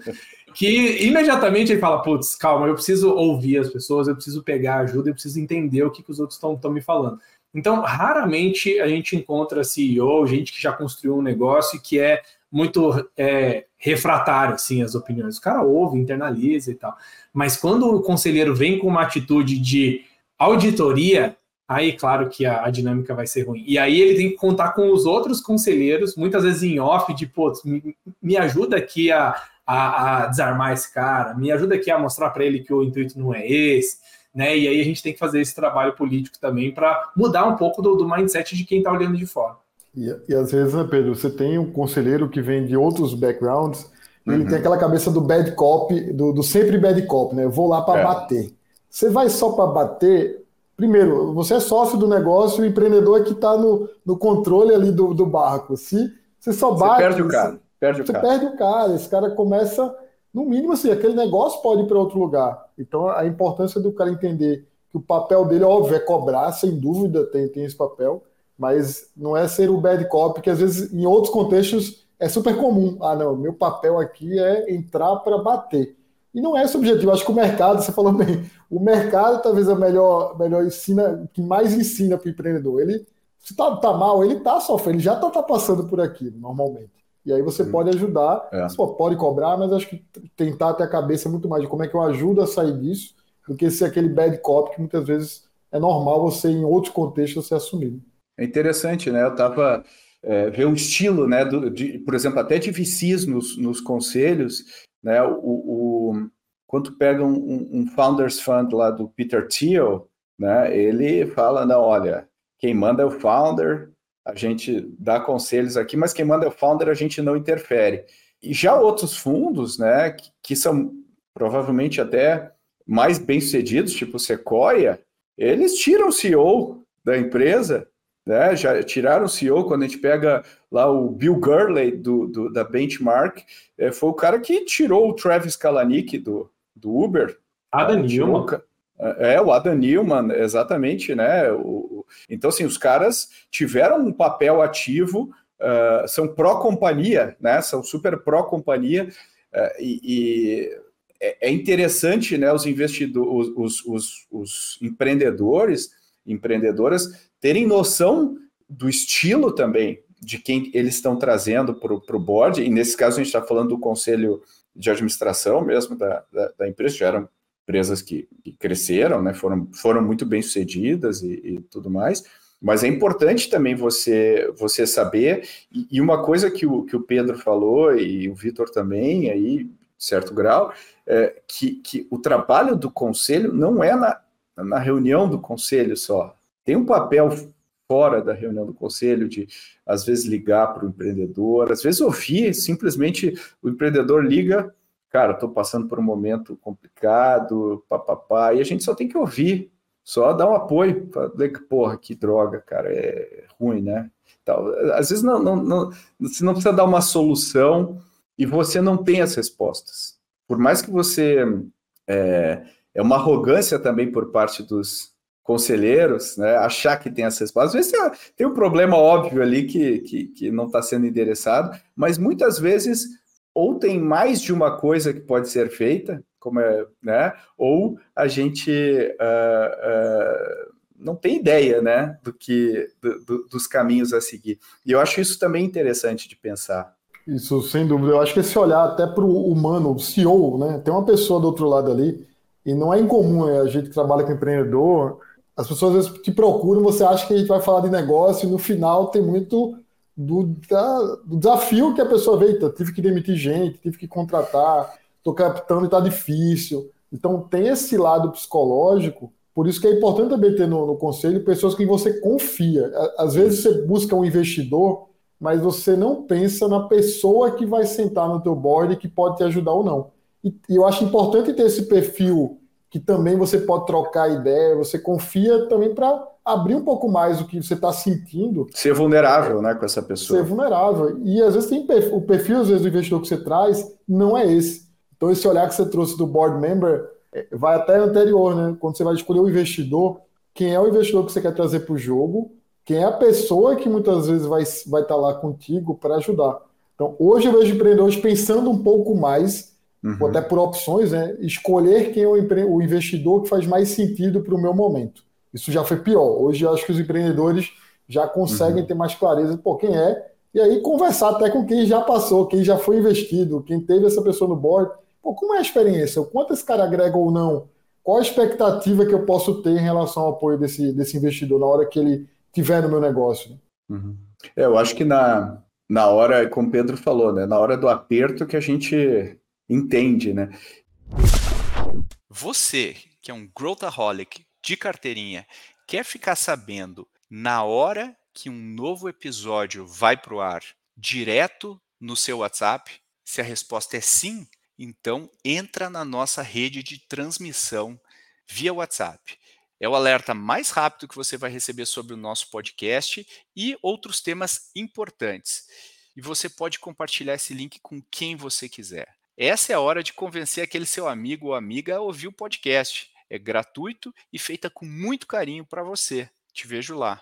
que imediatamente ele fala: Putz, calma, eu preciso ouvir as pessoas, eu preciso pegar ajuda, eu preciso entender o que, que os outros estão me falando. Então, raramente a gente encontra CEO, gente que já construiu um negócio que é muito é, refratário assim as opiniões. O cara ouve, internaliza e tal. Mas quando o conselheiro vem com uma atitude de auditoria, aí claro que a, a, dinâmica vai ser ruim. E aí ele tem que contar com os outros conselheiros, muitas vezes em off, de pô, me, me ajuda aqui a, a, a, desarmar esse cara, me ajuda aqui a mostrar para ele que o intuito não é esse. Né? E aí a gente tem que fazer esse trabalho político também para mudar um pouco do, do mindset de quem está olhando de fora. E, e, às vezes, né, Pedro, você tem um conselheiro que vem de outros backgrounds, uhum. ele tem aquela cabeça do bad cop, do, do sempre bad cop, né? Eu vou lá para é. bater. Você vai só para bater. Primeiro, você é sócio do negócio, o empreendedor é que está no, no controle ali do, do barco. Se você só bate. Você perde o cara. Perde você o cara. perde o cara. Esse cara começa, no mínimo, assim, aquele negócio pode ir para outro lugar. Então, a importância do cara entender que o papel dele, óbvio, é cobrar, sem dúvida, tem, tem esse papel mas não é ser o bad cop, que às vezes em outros contextos é super comum. Ah, não, meu papel aqui é entrar para bater. E não é esse o objetivo. Acho que o mercado, você falou bem, o mercado talvez é o melhor, melhor ensina, que mais ensina para o empreendedor. Ele, se tá, tá mal, ele tá sofrendo, ele já tá, tá passando por aquilo, normalmente. E aí você pode ajudar, é. você pode cobrar, mas acho que tentar ter a cabeça muito mais de como é que eu ajudo a sair disso, do que ser aquele bad cop que muitas vezes é normal você, em outros contextos, você assumir. É interessante, né? Eu estava é, ver o estilo, né? Do, de, por exemplo, até de VCs nos, nos conselhos, né? O, o quando pega um, um, Founders Fund lá do Peter Thiel, né? Ele fala, não, olha, quem manda é o founder, a gente dá conselhos aqui, mas quem manda é o founder, a gente não interfere. E já outros fundos, né? Que, que são provavelmente até mais bem-sucedidos, tipo Sequoia, eles tiram o CEO da empresa né? Já tiraram o CEO quando a gente pega lá o Bill Gurley do, do da Benchmark, é, foi o cara que tirou o Travis Kalanick do, do Uber. Adam? Newman. É, é, o Adam Newman, exatamente, né? O, então, assim, os caras tiveram um papel ativo, uh, são pró-companhia, né? São super pró-companhia, uh, e, e é, é interessante, né? Os investidores, os, os, os empreendedores, empreendedoras terem noção do estilo também de quem eles estão trazendo para o board, e nesse caso a gente está falando do conselho de administração mesmo da, da, da empresa, já eram empresas que, que, cresceram, né, foram, foram muito bem sucedidas e, e, tudo mais, mas é importante também você você saber, e, e, uma coisa que o, que o Pedro falou, e o Vitor também, aí, de certo grau, é que, que o trabalho do conselho não é na, na reunião do conselho só, tem um papel fora da reunião do conselho de às vezes ligar para o empreendedor, às vezes ouvir, simplesmente o empreendedor liga, cara, estou passando por um momento complicado, papapá, e a gente só tem que ouvir, só dar um apoio, falar que porra, que droga, cara, é ruim, né? Então, às vezes não, não, não, você não precisa dar uma solução e você não tem as respostas. Por mais que você é, é uma arrogância também por parte dos conselheiros, né, achar que tem as respostas. Às vezes tem, tem um problema óbvio ali que, que, que não está sendo endereçado, mas muitas vezes ou tem mais de uma coisa que pode ser feita, como é, né, ou a gente uh, uh, não tem ideia, né, do que do, do, dos caminhos a seguir. E eu acho isso também interessante de pensar. Isso, sem dúvida. Eu acho que esse olhar até para o humano, o CEO, né, tem uma pessoa do outro lado ali, e não é incomum né, a gente que trabalha com empreendedor as pessoas às vezes te procuram, você acha que a gente vai falar de negócio e no final tem muito do, da, do desafio que a pessoa vê. Então, tive que demitir gente, tive que contratar, estou captando e está difícil. Então tem esse lado psicológico, por isso que é importante também ter no, no conselho pessoas que você confia. Às vezes você busca um investidor, mas você não pensa na pessoa que vai sentar no teu board e que pode te ajudar ou não. E, e eu acho importante ter esse perfil que também você pode trocar ideia, você confia também para abrir um pouco mais o que você está sentindo. Ser vulnerável, né, com essa pessoa. Ser vulnerável. E às vezes tem perfil, o perfil às vezes do investidor que você traz não é esse. Então esse olhar que você trouxe do board member é, vai até anterior, né? Quando você vai escolher o investidor, quem é o investidor que você quer trazer para o jogo, quem é a pessoa que muitas vezes vai vai estar tá lá contigo para ajudar. Então hoje eu vejo empreendedores pensando um pouco mais uhum. ou até por opções, né? Escolher quem é o, o investidor que faz mais sentido para o meu momento. Isso já foi pior. Hoje eu acho que os empreendedores já conseguem uhum. ter mais clareza por quem é, e aí conversar até com quem já passou, quem já foi investido, quem teve essa pessoa no board. Pô, como é a experiência? O quanto esse cara agrega ou não? Qual a expectativa que eu posso ter em relação ao apoio desse, desse investidor na hora que ele tiver no meu negócio? Uhum. É, eu acho que na, na hora, como o Pedro falou, né, na hora do aperto que a gente entende, né? Você, que é um growthaholic de carteirinha, quer ficar sabendo na hora que um novo episódio vai para o ar direto no seu WhatsApp? Se a resposta é sim, então entra na nossa rede de transmissão via WhatsApp. É o alerta mais rápido que você vai receber sobre o nosso podcast e outros temas importantes. E você pode compartilhar esse link com quem você quiser. Essa é a hora de convencer aquele seu amigo ou amiga a ouvir o podcast. É gratuito e feita com muito carinho para você. Te vejo lá.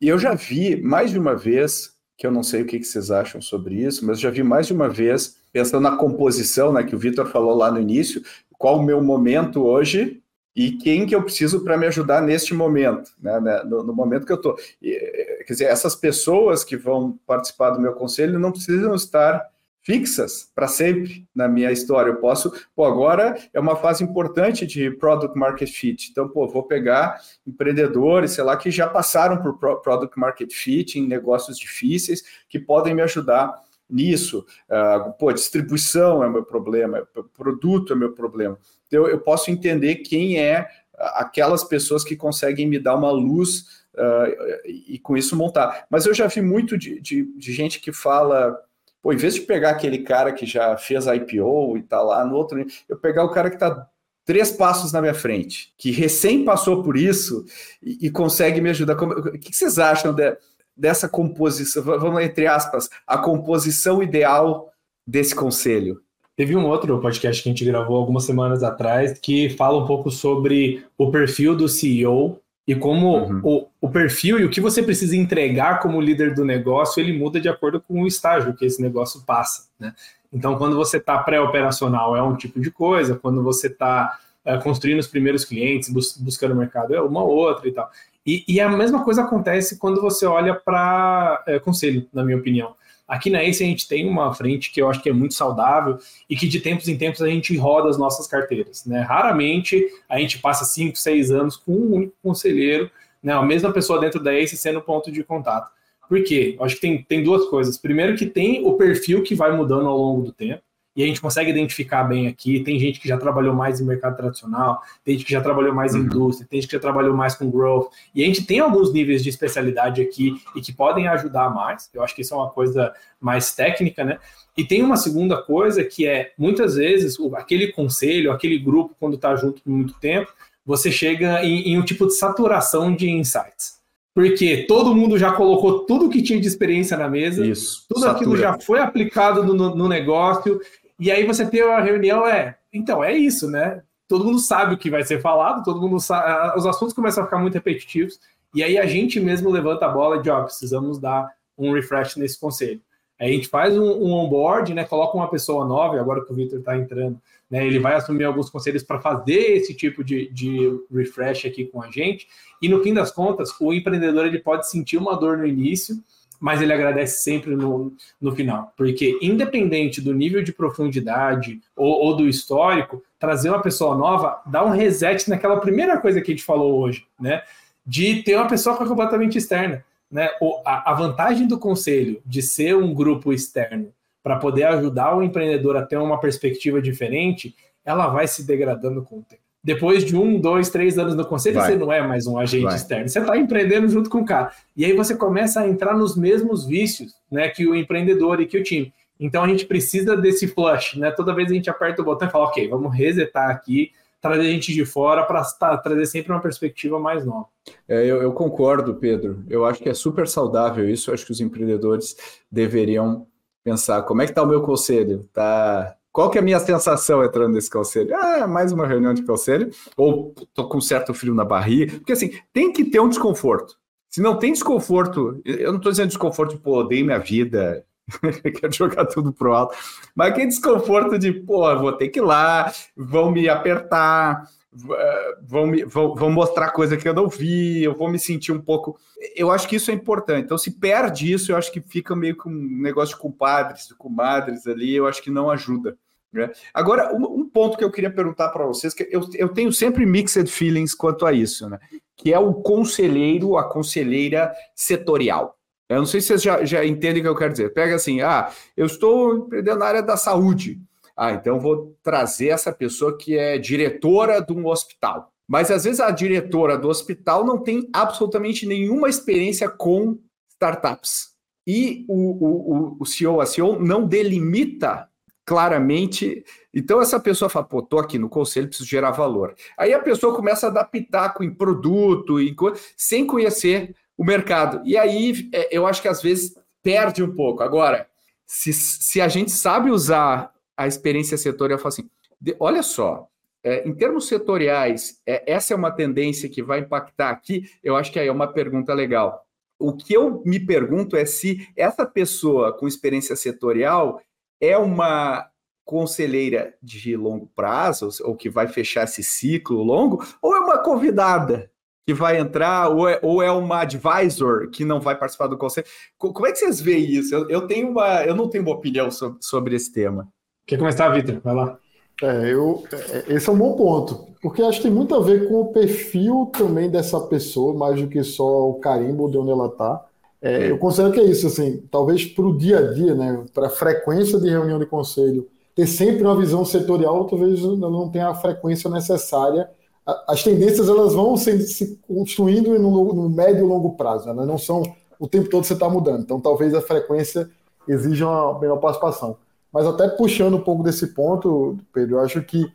E eu já vi mais de uma vez, que eu não sei o que vocês acham sobre isso, mas já vi mais de uma vez, pensando na composição, né, que o Vitor falou lá no início, qual o meu momento hoje e quem que eu preciso para me ajudar neste momento, né, né no, no, momento que eu estou. Quer dizer, essas pessoas que vão participar do meu conselho não precisam estar fixas para sempre na minha história. Eu posso, pô, agora é uma fase importante de product market fit. Então, pô, vou pegar empreendedores, sei lá, que já passaram por product market fit em negócios difíceis, que podem me ajudar nisso. Uh, pô, distribuição é meu problema, produto é meu problema. Então, eu posso entender quem é aquelas pessoas que conseguem me dar uma luz uh, e com isso montar. Mas eu já vi muito de, de, de gente que fala Pô, em vez de pegar aquele cara que já fez IPO e tá lá no outro, eu pegar o cara que tá três passos na minha frente, que recém passou por isso e, e consegue me ajudar. O que vocês acham de, dessa composição? Vamos entre aspas, a composição ideal desse conselho. Teve um outro podcast que a gente gravou algumas semanas atrás que fala um pouco sobre o perfil do CEO e como uhum. o, o perfil e o que você precisa entregar como líder do negócio, ele muda de acordo com o estágio que esse negócio passa, né? Então, quando você está pré-operacional é um tipo de coisa, quando você está é, construindo os primeiros clientes, bus buscando mercado é uma outra e tal. E, e, a mesma coisa acontece quando você olha para é, conselho, na minha opinião. Aqui na Ace a gente tem uma frente que eu acho que é muito saudável e que de tempos em tempos a gente roda as nossas carteiras. Né? Raramente a gente passa 5, 6 anos com um único conselheiro, né? a mesma pessoa dentro da Ace sendo ponto de contato. Por quê? Eu acho que tem, tem duas coisas. Primeiro que tem o perfil que vai mudando ao longo do tempo e a gente consegue identificar bem aqui. Tem gente que já trabalhou mais em mercado tradicional, tem gente que já trabalhou mais em uhum. indústria, tem gente que já trabalhou mais com growth, e a gente tem alguns níveis de especialidade aqui e que podem ajudar mais. Eu acho que isso é uma coisa mais técnica, né? E tem uma segunda coisa que é muitas vezes aquele conselho, aquele grupo, quando está junto por muito tempo, você chega em, em um tipo de saturação de insights porque todo mundo já colocou tudo que tinha de experiência na mesa, Isso, tudo satura. aquilo já foi aplicado no, no, negócio, e aí você tem uma reunião, é, então, é isso, né? todo mundo sabe o que vai ser falado, todo mundo sabe, os assuntos começam a ficar muito repetitivos, e aí a gente mesmo levanta a bola de, ó, precisamos dar um refresh nesse conselho. Aí a gente faz um, um onboard, né? Coloca uma pessoa nova, agora que o Victor está entrando, né? Ele vai assumir alguns conselhos para fazer esse tipo de, de refresh aqui com a gente. E no fim das contas, o empreendedor ele pode sentir uma dor no início, mas ele agradece sempre no, no final. Porque, independente do nível de profundidade ou, ou, do histórico, trazer uma pessoa nova dá um reset naquela primeira coisa que a gente falou hoje, né? De ter uma pessoa completamente externa né, a, vantagem do conselho de ser um grupo externo para poder ajudar o empreendedor a ter uma perspectiva diferente, ela vai se degradando com o tempo. Depois de um, dois, três anos no conselho, vai. você não é mais um agente vai. externo, você está empreendendo junto com o cara. E aí você começa a entrar nos mesmos vícios né, que o empreendedor e que o time. Então a gente precisa desse flush, né? Toda vez a gente aperta o botão e fala, ok, vamos resetar aqui, trazer gente de fora para trazer sempre uma perspectiva mais nova. É, eu, eu, concordo, Pedro. Eu acho que é super saudável isso. Eu acho que os empreendedores deveriam pensar como é que está o meu conselho? Tá... Qual que é a minha sensação entrando nesse conselho? Ah, mais uma reunião de conselho? Ou estou com certo frio na barriga? Porque assim, tem que ter um desconforto. Se não tem desconforto, eu não estou dizendo desconforto, pô, odeio minha vida, quero jogar tudo pro alto. Mas aquele desconforto de, pô, vou ter que ir lá, vão me apertar, vão, me, vão, vão mostrar coisa que eu não vi, eu vou me sentir um pouco. Eu acho que isso é importante. Então, se perde isso, eu acho que fica meio com um negócio de compadres, de comadres ali, eu acho que não ajuda. Né? Agora, um, um, ponto que eu queria perguntar para vocês, que eu, eu tenho sempre mixed feelings quanto a isso, né? Que é o conselheiro, a conselheira setorial. Eu não sei se vocês já, já entendem o que eu quero dizer. Pega assim, ah, eu estou empreendendo na área da saúde. Ah, então vou trazer essa pessoa que é diretora de um hospital. Mas às vezes a diretora do hospital não tem absolutamente nenhuma experiência com startups. E o, o, o CEO, a CEO, não delimita claramente. Então essa pessoa fala, pô, tô aqui no conselho, preciso gerar valor. Aí a pessoa começa a dar pitaco em produto, em sem conhecer o mercado. E aí é, eu acho que às vezes perde um pouco. Agora, se, se a gente sabe usar a experiência setorial, assim: olha só, é, em termos setoriais, é, essa é uma tendência que vai impactar aqui. Eu acho que aí é uma pergunta legal. O que eu me pergunto é se essa pessoa com experiência setorial é uma conselheira de longo prazo, ou que vai fechar esse ciclo longo, ou é uma convidada que vai entrar, ou é, ou é uma advisor que não vai participar do conselho. Como é que vocês veem isso? Eu, eu tenho uma, eu não tenho uma opinião sobre, sobre esse tema. Quer começar, Vitor? Vai lá. É, eu, é, esse é um bom ponto, porque acho que tem muito a ver com o perfil também dessa pessoa, mais do que só o carimbo de onde ela está. É, eu considero que é isso, assim, talvez para o dia a dia, né, para a frequência de reunião de conselho, ter sempre uma visão setorial, talvez não tenha a frequência necessária as tendências elas vão se, se construindo no, no, médio e longo prazo, elas não são o tempo todo você está mudando. Então, talvez a frequência exija uma melhor participação. Mas até puxando um pouco desse ponto, Pedro, eu acho que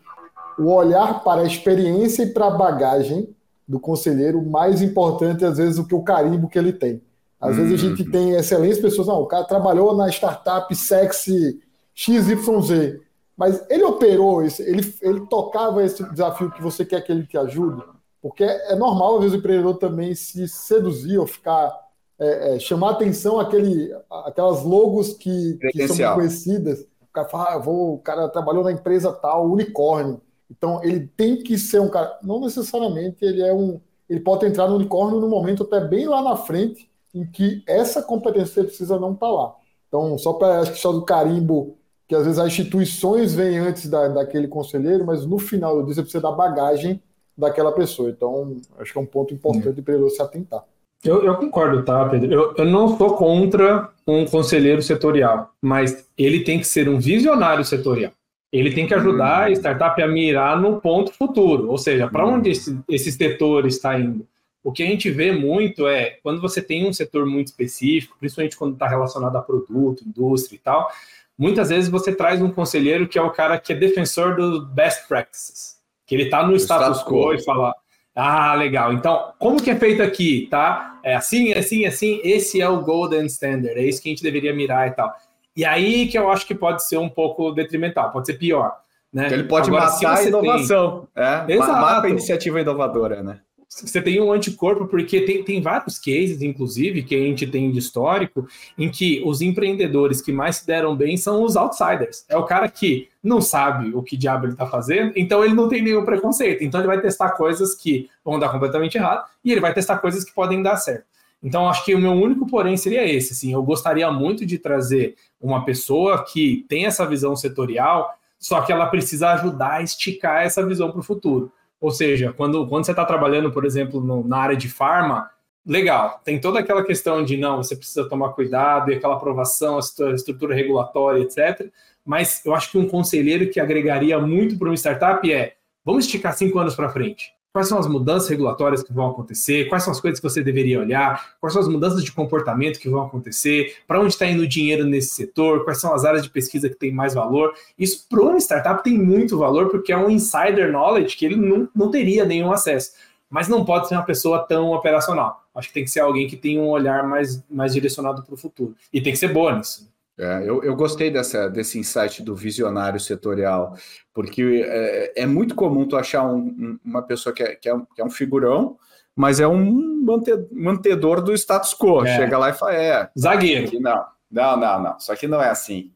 o olhar para a experiência e para a bagagem do conselheiro mais importante às vezes do que o carimbo que ele tem. Às vezes a gente uhum. tem excelentes pessoas, não, o cara trabalhou na startup sexy XYZ mas ele operou isso, ele, ele tocava esse desafio que você quer que ele te ajude, porque é normal, às vezes, o empreendedor também se seduzir ou ficar. É, é, chamar atenção àquele, aquelas logos que, que são conhecidas. O cara fala, ah, vou, o cara trabalhou na empresa tal, unicórnio. Então, ele tem que ser um cara. Não necessariamente ele é um. Ele pode entrar no unicórnio no momento até bem lá na frente, em que essa competência precisa não estar tá lá. Então, só para acho que só do carimbo que às vezes as instituições vêm antes da, daquele conselheiro, mas no final do dia você precisa da bagagem daquela pessoa. Então, acho que é um ponto importante para ele se atentar. Eu, eu, concordo, tá, Pedro? Eu, eu não estou contra um conselheiro setorial, mas ele tem que ser um visionário setorial. Ele tem que ajudar a startup a mirar no ponto futuro, ou seja, para onde esse, esse setor está indo. O que a gente vê muito é quando você tem um setor muito específico, principalmente quando está relacionado a produto, indústria e tal, muitas vezes você traz um conselheiro que é o cara que é defensor do best practices, que ele está no status, status quo e fala, ah, legal, então, como que é feito aqui, tá? É assim, assim, assim, esse é o golden standard, é isso que a gente deveria mirar e tal. E aí que eu acho que pode ser um pouco detrimental, pode ser pior. Né? Então ele pode Agora, matar a inovação. Tem... É, Exato. Mata a iniciativa inovadora, né? Você tem um anticorpo, porque tem, tem vários cases, inclusive, que a gente tem de histórico, em que os empreendedores que mais se deram bem são os outsiders. É o cara que não sabe o que diabo ele está fazendo, então ele não tem nenhum preconceito. Então ele vai testar coisas que vão dar completamente errado e ele vai testar coisas que podem dar certo. Então acho que o meu único porém seria esse, assim, eu gostaria muito de trazer uma pessoa que tem essa visão setorial, só que ela precisa ajudar a esticar essa visão para o futuro. Ou seja, quando, quando você está trabalhando, por exemplo, no, na área de farma, legal, tem toda aquela questão de não, você precisa tomar cuidado e aquela aprovação, a estrutura regulatória, etc. Mas eu acho que um conselheiro que agregaria muito para uma startup é vamos esticar cinco anos para frente. Quais são as mudanças regulatórias que vão acontecer? Quais são as coisas que você deveria olhar? Quais são as mudanças de comportamento que vão acontecer? Para onde está indo o dinheiro nesse setor? Quais são as áreas de pesquisa que têm mais valor? Isso para uma startup tem muito valor porque é um insider knowledge que ele não, não teria nenhum acesso. Mas não pode ser uma pessoa tão operacional. Acho que tem que ser alguém que tem um olhar mais, mais direcionado para o futuro. E tem que ser boa nisso. É, eu, eu, gostei dessa, desse insight do visionário setorial, porque é, é muito comum tu achar um, uma pessoa que é, que, é um, que é um figurão, mas é um mantedor do status quo. É. Chega lá e fala: é. Zagueiro. Não, não, não, não. Isso aqui não é assim.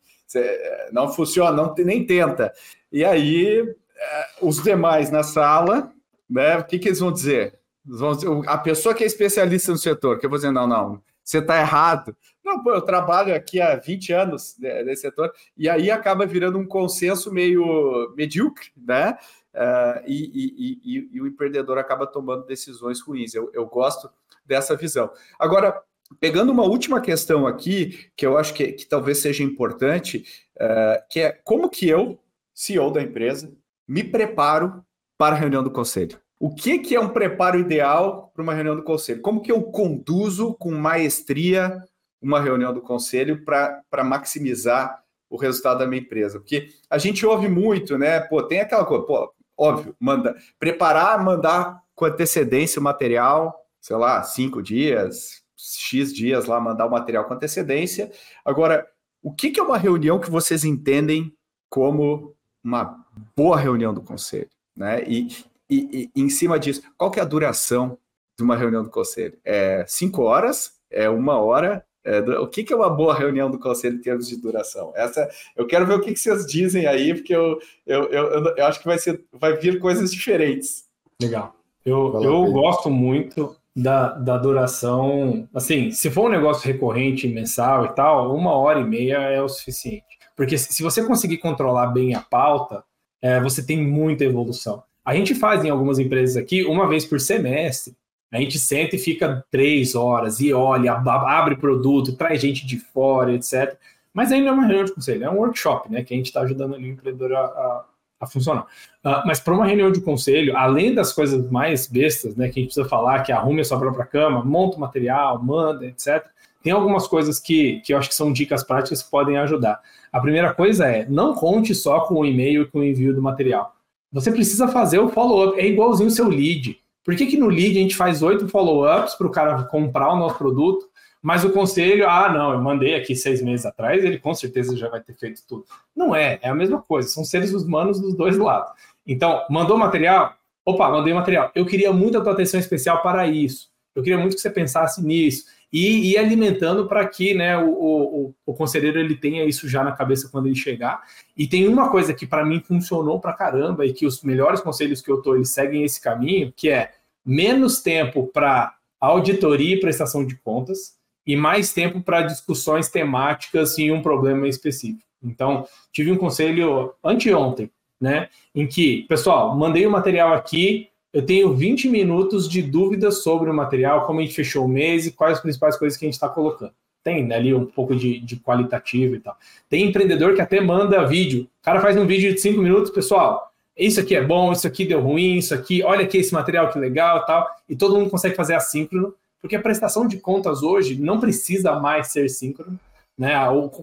Não funciona, não, nem tenta. E aí, é, os demais na sala, né, o que, que eles vão dizer? Vão dizer? A pessoa que é especialista no setor, que eu vou dizer: não, não, você está errado. Não, pô, eu trabalho aqui há 20 anos nesse setor, e aí acaba virando um consenso meio medíocre, né? Uh, e, e, e, e, o empreendedor acaba tomando decisões ruins. Eu, eu, gosto dessa visão. Agora, pegando uma última questão aqui, que eu acho que, que talvez seja importante, uh, que é como que eu, CEO da empresa, me preparo para a reunião do conselho? O que, que é um preparo ideal para uma reunião do conselho? Como que eu conduzo com maestria uma reunião do conselho para maximizar o resultado da minha empresa? Porque a gente ouve muito, né? Pô, tem aquela coisa, pô, óbvio, manda preparar, mandar com antecedência o material, sei lá, cinco dias, X dias lá, mandar o material com antecedência. Agora, o que, que é uma reunião que vocês entendem como uma boa reunião do conselho? Né? E, e, e, em cima disso, qual que é a duração de uma reunião do conselho? É cinco horas? É uma hora? É, o que, que, é uma boa reunião do conselho em termos de duração? Essa, eu quero ver o que, que vocês dizem aí, porque eu, eu, eu, eu, acho que vai, ser, vai vir coisas diferentes. Legal. Eu, eu gosto muito da, da duração. Assim, se for um negócio recorrente, mensal e tal, uma hora e meia é o suficiente. Porque se você conseguir controlar bem a pauta, é, você tem muita evolução. A gente faz em algumas empresas aqui uma vez por semestre. A gente senta e fica três horas e olha, abre produto, traz gente de fora, etc. Mas ainda é uma reunião de conselho, é um workshop, né? Que a gente está ajudando ali o empreendedor a, a, a funcionar. Uh, mas para uma reunião de conselho, além das coisas mais bestas, né? Que a gente precisa falar, que arrume a sua própria cama, monta o material, manda, etc. Tem algumas coisas que, que eu acho que são dicas práticas que podem ajudar. A primeira coisa é, não conte só com o e-mail e com o envio do material você precisa fazer o follow-up. É igualzinho o seu lead. Por que, que no lead a gente faz oito follow-ups para o cara comprar o nosso produto, mas o conselho, ah, não, eu mandei aqui seis meses atrás, ele com certeza já vai ter feito tudo. Não é, é a mesma coisa, são seres humanos dos dois lados. Então, mandou material? Opa, mandei material. Eu queria muito a tua atenção especial para isso. Eu queria muito que você pensasse nisso e ir alimentando para que né, o, o, o, conselheiro ele tenha isso já na cabeça quando ele chegar. E tem uma coisa que para mim funcionou para caramba e que os melhores conselhos que eu tô eles seguem esse caminho, que é menos tempo para auditoria e prestação de contas e mais tempo para discussões temáticas em um problema específico. Então, tive um conselho anteontem, né, em que, pessoal, mandei o material aqui, eu tenho 20 minutos de dúvidas sobre o material, como a gente fechou o mês e quais as principais coisas que a gente está colocando. Tem né, ali um pouco de, de qualitativo e tal. Tem empreendedor que até manda vídeo. O cara faz um vídeo de 5 minutos, pessoal. Isso aqui é bom, isso aqui deu ruim, isso aqui, olha aqui esse material que legal tal. E todo mundo consegue fazer assíncrono, porque a prestação de contas hoje não precisa mais ser síncrono né?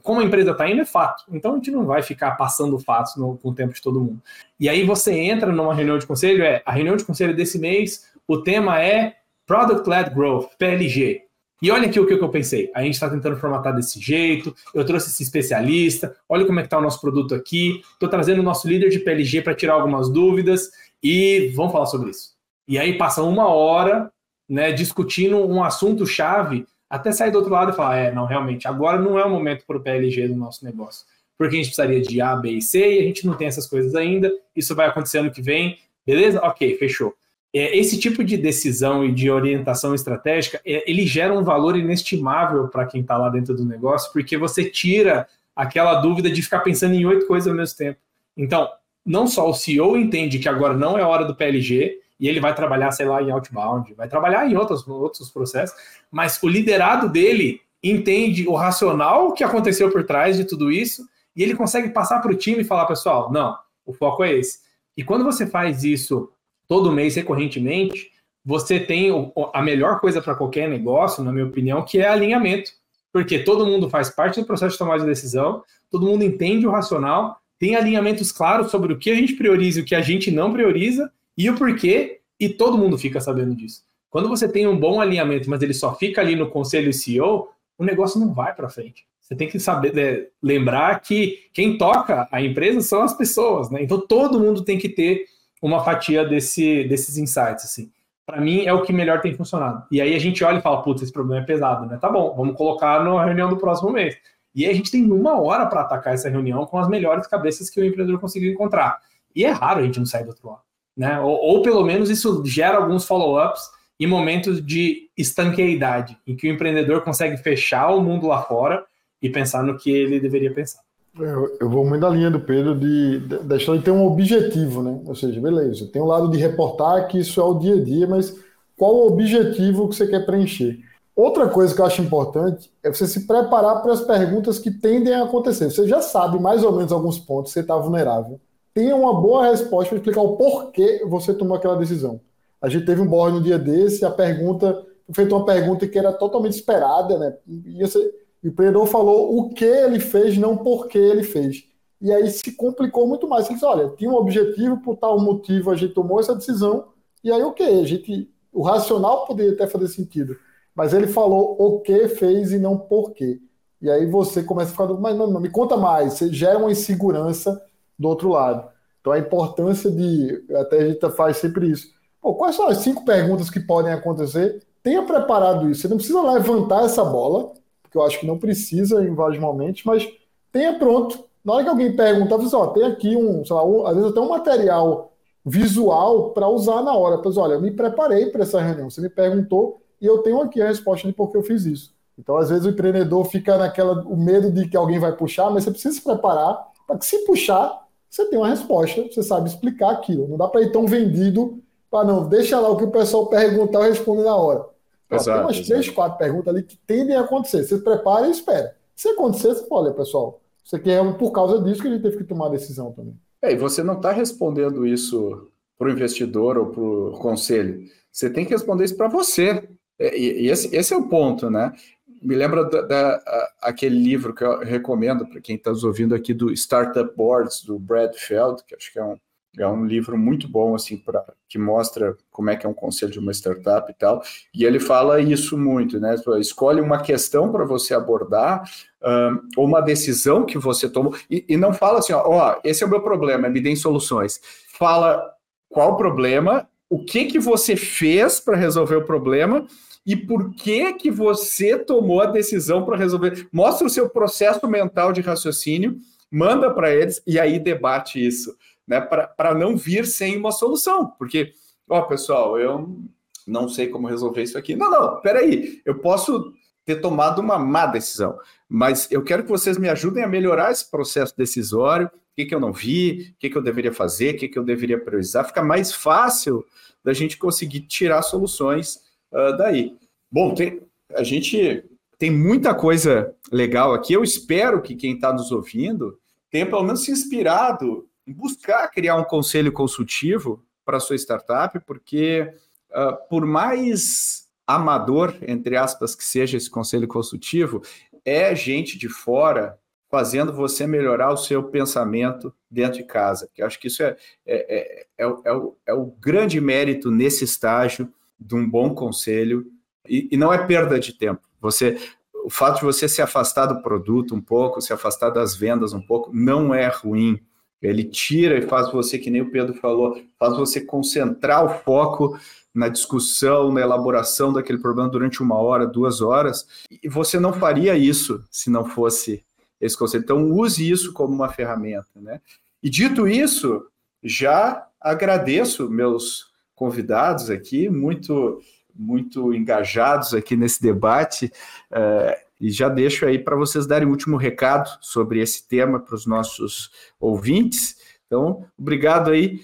Como a empresa está indo é fato. Então a gente não vai ficar passando fatos no, com o tempo de todo mundo. E aí você entra numa reunião de conselho, é a reunião de conselho desse mês, o tema é Product Led Growth, PLG. E olha aqui o que eu pensei. A gente está tentando formatar desse jeito, eu trouxe esse especialista, olha como é que está o nosso produto aqui, estou trazendo o nosso líder de PLG para tirar algumas dúvidas e vamos falar sobre isso. E aí passa uma hora né, discutindo um assunto-chave até sair do outro lado e falar: é, não, realmente, agora não é o momento para o PLG do nosso negócio. Porque a gente precisaria de A, B e C e a gente não tem essas coisas ainda. Isso vai acontecer ano que vem, beleza? Ok, fechou. É, esse tipo de decisão e de orientação estratégica, é, ele gera um valor inestimável para quem está lá dentro do negócio, porque você tira aquela dúvida de ficar pensando em oito coisas ao mesmo tempo. Então, não só o CEO entende que agora não é hora do PLG, e ele vai trabalhar, sei lá, em outbound, vai trabalhar em outros, outros processos, mas o liderado dele entende o racional que aconteceu por trás de tudo isso e ele consegue passar para o time e falar, pessoal, não, o foco é esse. E quando você faz isso todo mês recorrentemente, você tem a melhor coisa para qualquer negócio, na minha opinião, que é alinhamento. Porque todo mundo faz parte do processo de tomada de decisão, todo mundo entende o racional, tem alinhamentos claros sobre o que a gente prioriza e o que a gente não prioriza, e o porquê, e todo mundo fica sabendo disso. Quando você tem um bom alinhamento, mas ele só fica ali no conselho CEO, o negócio não vai para frente. Você tem que saber é, lembrar que quem toca a empresa são as pessoas, né? Então todo mundo tem que ter uma fatia desse, desses insights, assim. Para mim é o que melhor tem funcionado. E aí a gente olha e fala, putz, esse problema é pesado, né? Tá bom, vamos colocar na reunião do próximo mês. E aí a gente tem uma hora para atacar essa reunião com as melhores cabeças que o empreendedor conseguiu encontrar. E é raro a gente não sair do outro lado né? Ou, ou pelo menos isso gera alguns follow-ups em momentos de estanqueidade, em que o empreendedor consegue fechar o mundo lá fora e pensar no que ele deveria pensar. Eu, eu vou muito da linha do Pedro de, da de ter um objetivo, né? Ou seja, beleza, tem um lado de reportar que isso é o dia a dia, mas qual o objetivo que você quer preencher? Outra coisa que eu acho importante é você se preparar para as perguntas que tendem a acontecer. Você já sabe mais ou menos alguns pontos, você está vulnerável tenha uma boa resposta para explicar o porquê você tomou aquela decisão. A gente teve um board no dia desse, a pergunta, feita uma pergunta que era totalmente esperada, né? E, e o empreendedor falou o que ele fez, não por que ele fez. E aí se complicou muito mais. Ele disse, olha, tinha um objetivo, por tal motivo a gente tomou essa decisão, e aí o okay, que? A gente, o racional poderia até fazer sentido, mas ele falou o que fez e não por quê. E aí você começa a ficar, mas não, não, me conta mais, você gera uma insegurança do outro lado. Então a importância de, até a gente faz sempre isso. Pô, quais são as cinco perguntas que podem acontecer? Tenha preparado isso. Você não precisa levantar essa bola, porque eu acho que não precisa em vários momentos, mas tenha pronto. Na hora que alguém perguntar, você ó, tem aqui um, sei lá, um, às vezes até um material visual para usar na hora. Pois olha, eu me preparei para essa reunião. Você me perguntou e eu tenho aqui a resposta de por que eu fiz isso. Então, às vezes, o empreendedor fica naquela o medo de que alguém vai puxar, mas você precisa se preparar para que, se puxar, você tem uma resposta, você sabe explicar aquilo. Não dá para ir tão vendido para não, deixa lá o que o pessoal perguntar, eu respondo na hora. Exato, tem umas exato. três, quatro perguntas ali que tendem a acontecer. Você prepara e espera. Se acontecer, você fala, olha, pessoal, isso aqui é por causa disso que a gente teve que tomar a decisão também. É, e você não está respondendo isso para o investidor ou para o conselho. Você tem que responder isso para você. É, e, e esse, esse, é o ponto, né? Me lembra da, aquele livro que eu recomendo para quem está nos ouvindo aqui do Startup Boards do Brad Feld, que acho que é um, é um livro muito bom assim para que mostra como é que é um conselho de uma startup e tal. E ele fala isso muito, né? Escolhe uma questão para você abordar um, ou uma decisão que você tomou e, e não fala assim, ó, ó, esse é o meu problema, me deem soluções. Fala qual o problema, o que que você fez para resolver o problema e por que que você tomou a decisão para resolver. Mostra o seu processo mental de raciocínio, manda para eles e aí debate isso, né? Para não vir sem uma solução. Porque, ó, pessoal, eu não sei como resolver isso aqui. Não, não, peraí, eu posso ter tomado uma má decisão, mas eu quero que vocês me ajudem a melhorar esse processo decisório, o que, que eu não vi, o que, que eu deveria fazer, o que, que eu deveria priorizar, fica mais fácil da gente conseguir tirar soluções uh, daí. Bom, tem, a gente tem muita coisa legal aqui. Eu espero que quem está nos ouvindo tenha pelo menos se inspirado em buscar criar um conselho consultivo para sua startup, porque uh, por mais amador, entre aspas, que seja esse conselho consultivo, é gente de fora fazendo você melhorar o seu pensamento dentro de casa. Que acho que isso é, é, é, é, é o, é o grande mérito nesse estágio de um bom conselho, e, e não é perda de tempo. Você, o fato de você se afastar do produto um pouco, se afastar das vendas um pouco, não é ruim. Ele tira e faz você, que nem o Pedro falou, faz você concentrar o foco na discussão, na elaboração daquele problema durante uma hora, duas horas. E você não faria isso se não fosse esse conceito. Então, use isso como uma ferramenta. Né? E dito isso, já agradeço meus convidados aqui, muito, muito engajados aqui nesse debate. Uh, e já deixo aí para vocês darem o último recado sobre esse tema para os nossos ouvintes. Então, obrigado aí,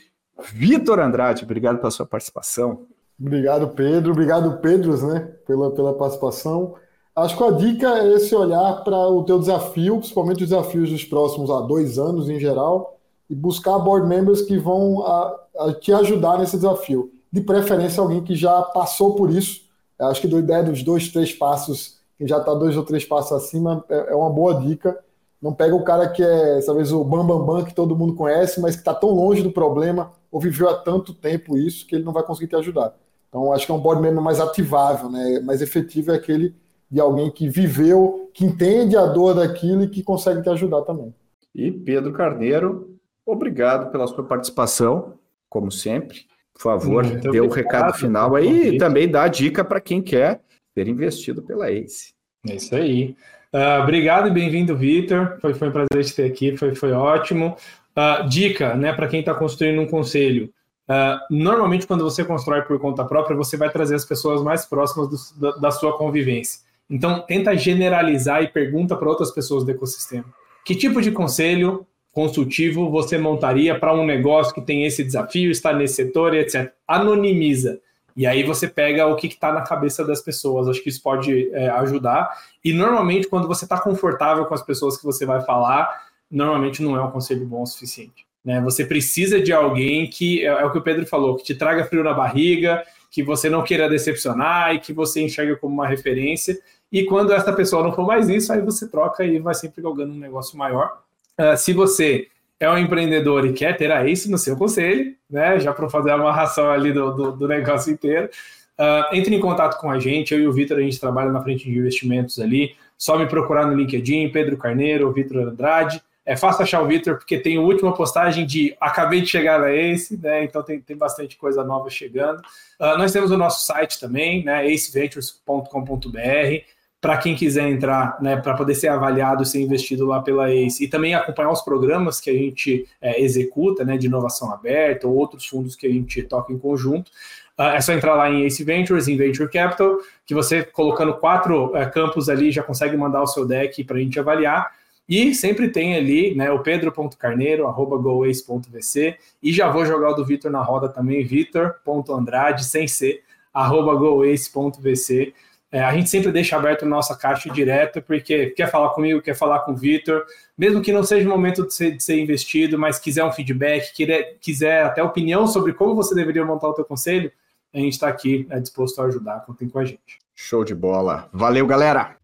Vitor Andrade, obrigado pela sua participação. Obrigado, Pedro. Obrigado, Pedros, né, pela, pela participação. Acho que a dica é esse olhar para o teu desafio, principalmente os desafios dos próximos há dois anos em geral, e buscar board members que vão a, a te ajudar nesse desafio. De preferência, alguém que já passou por isso. Acho que a ideia dos dois, três passos quem já está dois ou três passos acima é, é uma boa dica. Não pega o cara que é, talvez, o bambambam bam, bam, que todo mundo conhece, mas que está tão longe do problema ou viveu há tanto tempo isso que ele não vai conseguir te ajudar. Então, acho que é um board member mais ativável, né? mais efetivo é aquele de alguém que viveu, que entende a dor daquilo e que consegue te ajudar também. E Pedro Carneiro, obrigado pela sua participação, como sempre. Por favor, dê o recado final aí e também dá a dica para quem quer ter investido pela ACE. É isso aí. Uh, obrigado e bem-vindo, Vitor. Foi, foi um prazer te ter aqui, foi, foi ótimo. Uh, dica, né, para quem está construindo um conselho. Uh, normalmente, quando você constrói por conta própria, você vai trazer as pessoas mais próximas do, da, da, sua convivência. Então, tenta generalizar e pergunta para outras pessoas do ecossistema. Que tipo de conselho consultivo você montaria para um negócio que tem esse desafio, está nesse setor etc. Anonimiza. E aí você pega o que está na cabeça das pessoas. Acho que isso pode é, ajudar. E normalmente, quando você está confortável com as pessoas que você vai falar, normalmente não é um conselho bom o suficiente. Né? Você precisa de alguém que, é, é o que o Pedro falou, que te traga frio na barriga, que você não queira decepcionar e que você enxerga como uma referência. E quando essa pessoa não for mais isso, aí você troca e vai sempre galgando um negócio maior. Uh, se você é um empreendedor e quer ter a ACE no seu conselho, né? Já para fazer a amarração ali do, do, do negócio inteiro. Uh, entre em contato com a gente, eu e o Vitor, a gente trabalha na frente de investimentos ali. Só me procurar no LinkedIn, Pedro Carneiro, Vitor Andrade. É fácil achar o Vitor, porque tem a última postagem de acabei de chegar na ACE, né? Então tem, tem bastante coisa nova chegando. Uh, nós temos o nosso site também, né? aceventures.com.br para quem quiser entrar, né, para poder ser avaliado e ser investido lá pela ACE e também acompanhar os programas que a gente é, executa, né, de inovação aberta ou outros fundos que a gente toca em conjunto. Uh, é só entrar lá em Ace Ventures, em Venture Capital, que você colocando quatro uh, campos ali já consegue mandar o seu deck para a gente avaliar. E sempre tem ali né, o pedro.carneiro, arroba goace.vc, e já vou jogar o do Vitor na roda também, vitor.andrade, sem ser, arroba goace.vc. É, a gente sempre deixa aberto a nossa caixa direto, porque quer falar comigo, quer falar com o Vitor, mesmo que não seja o momento de ser, de ser, investido, mas quiser um feedback, quiser, quiser até opinião sobre como você deveria montar o teu conselho, a gente está aqui é disposto a ajudar, contem com a gente. Show de bola. Valeu, galera!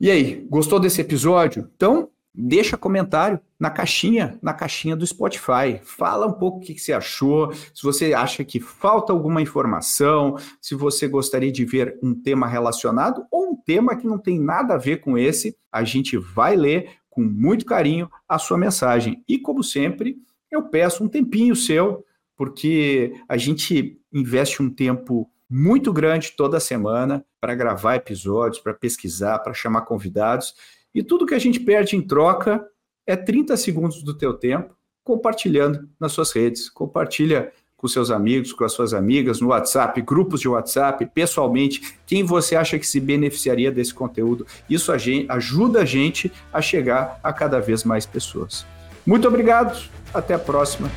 E aí, gostou desse episódio? Então, deixa comentário na caixinha, na caixinha do Spotify. Fala um pouco o que, você achou, se você acha que falta alguma informação, se você gostaria de ver um tema relacionado ou um tema que não tem nada a ver com esse, a gente vai ler com muito carinho a sua mensagem. E como sempre, eu peço um tempinho seu, porque a gente investe um tempo muito grande toda semana para gravar episódios, para pesquisar, para chamar convidados. E tudo que a gente perde em troca é 30 segundos do teu tempo compartilhando nas suas redes. Compartilha com seus amigos, com as suas amigas, no WhatsApp, grupos de WhatsApp, pessoalmente, quem você acha que se beneficiaria desse conteúdo. Isso ajuda a gente a chegar a cada vez mais pessoas. Muito obrigado, até a próxima.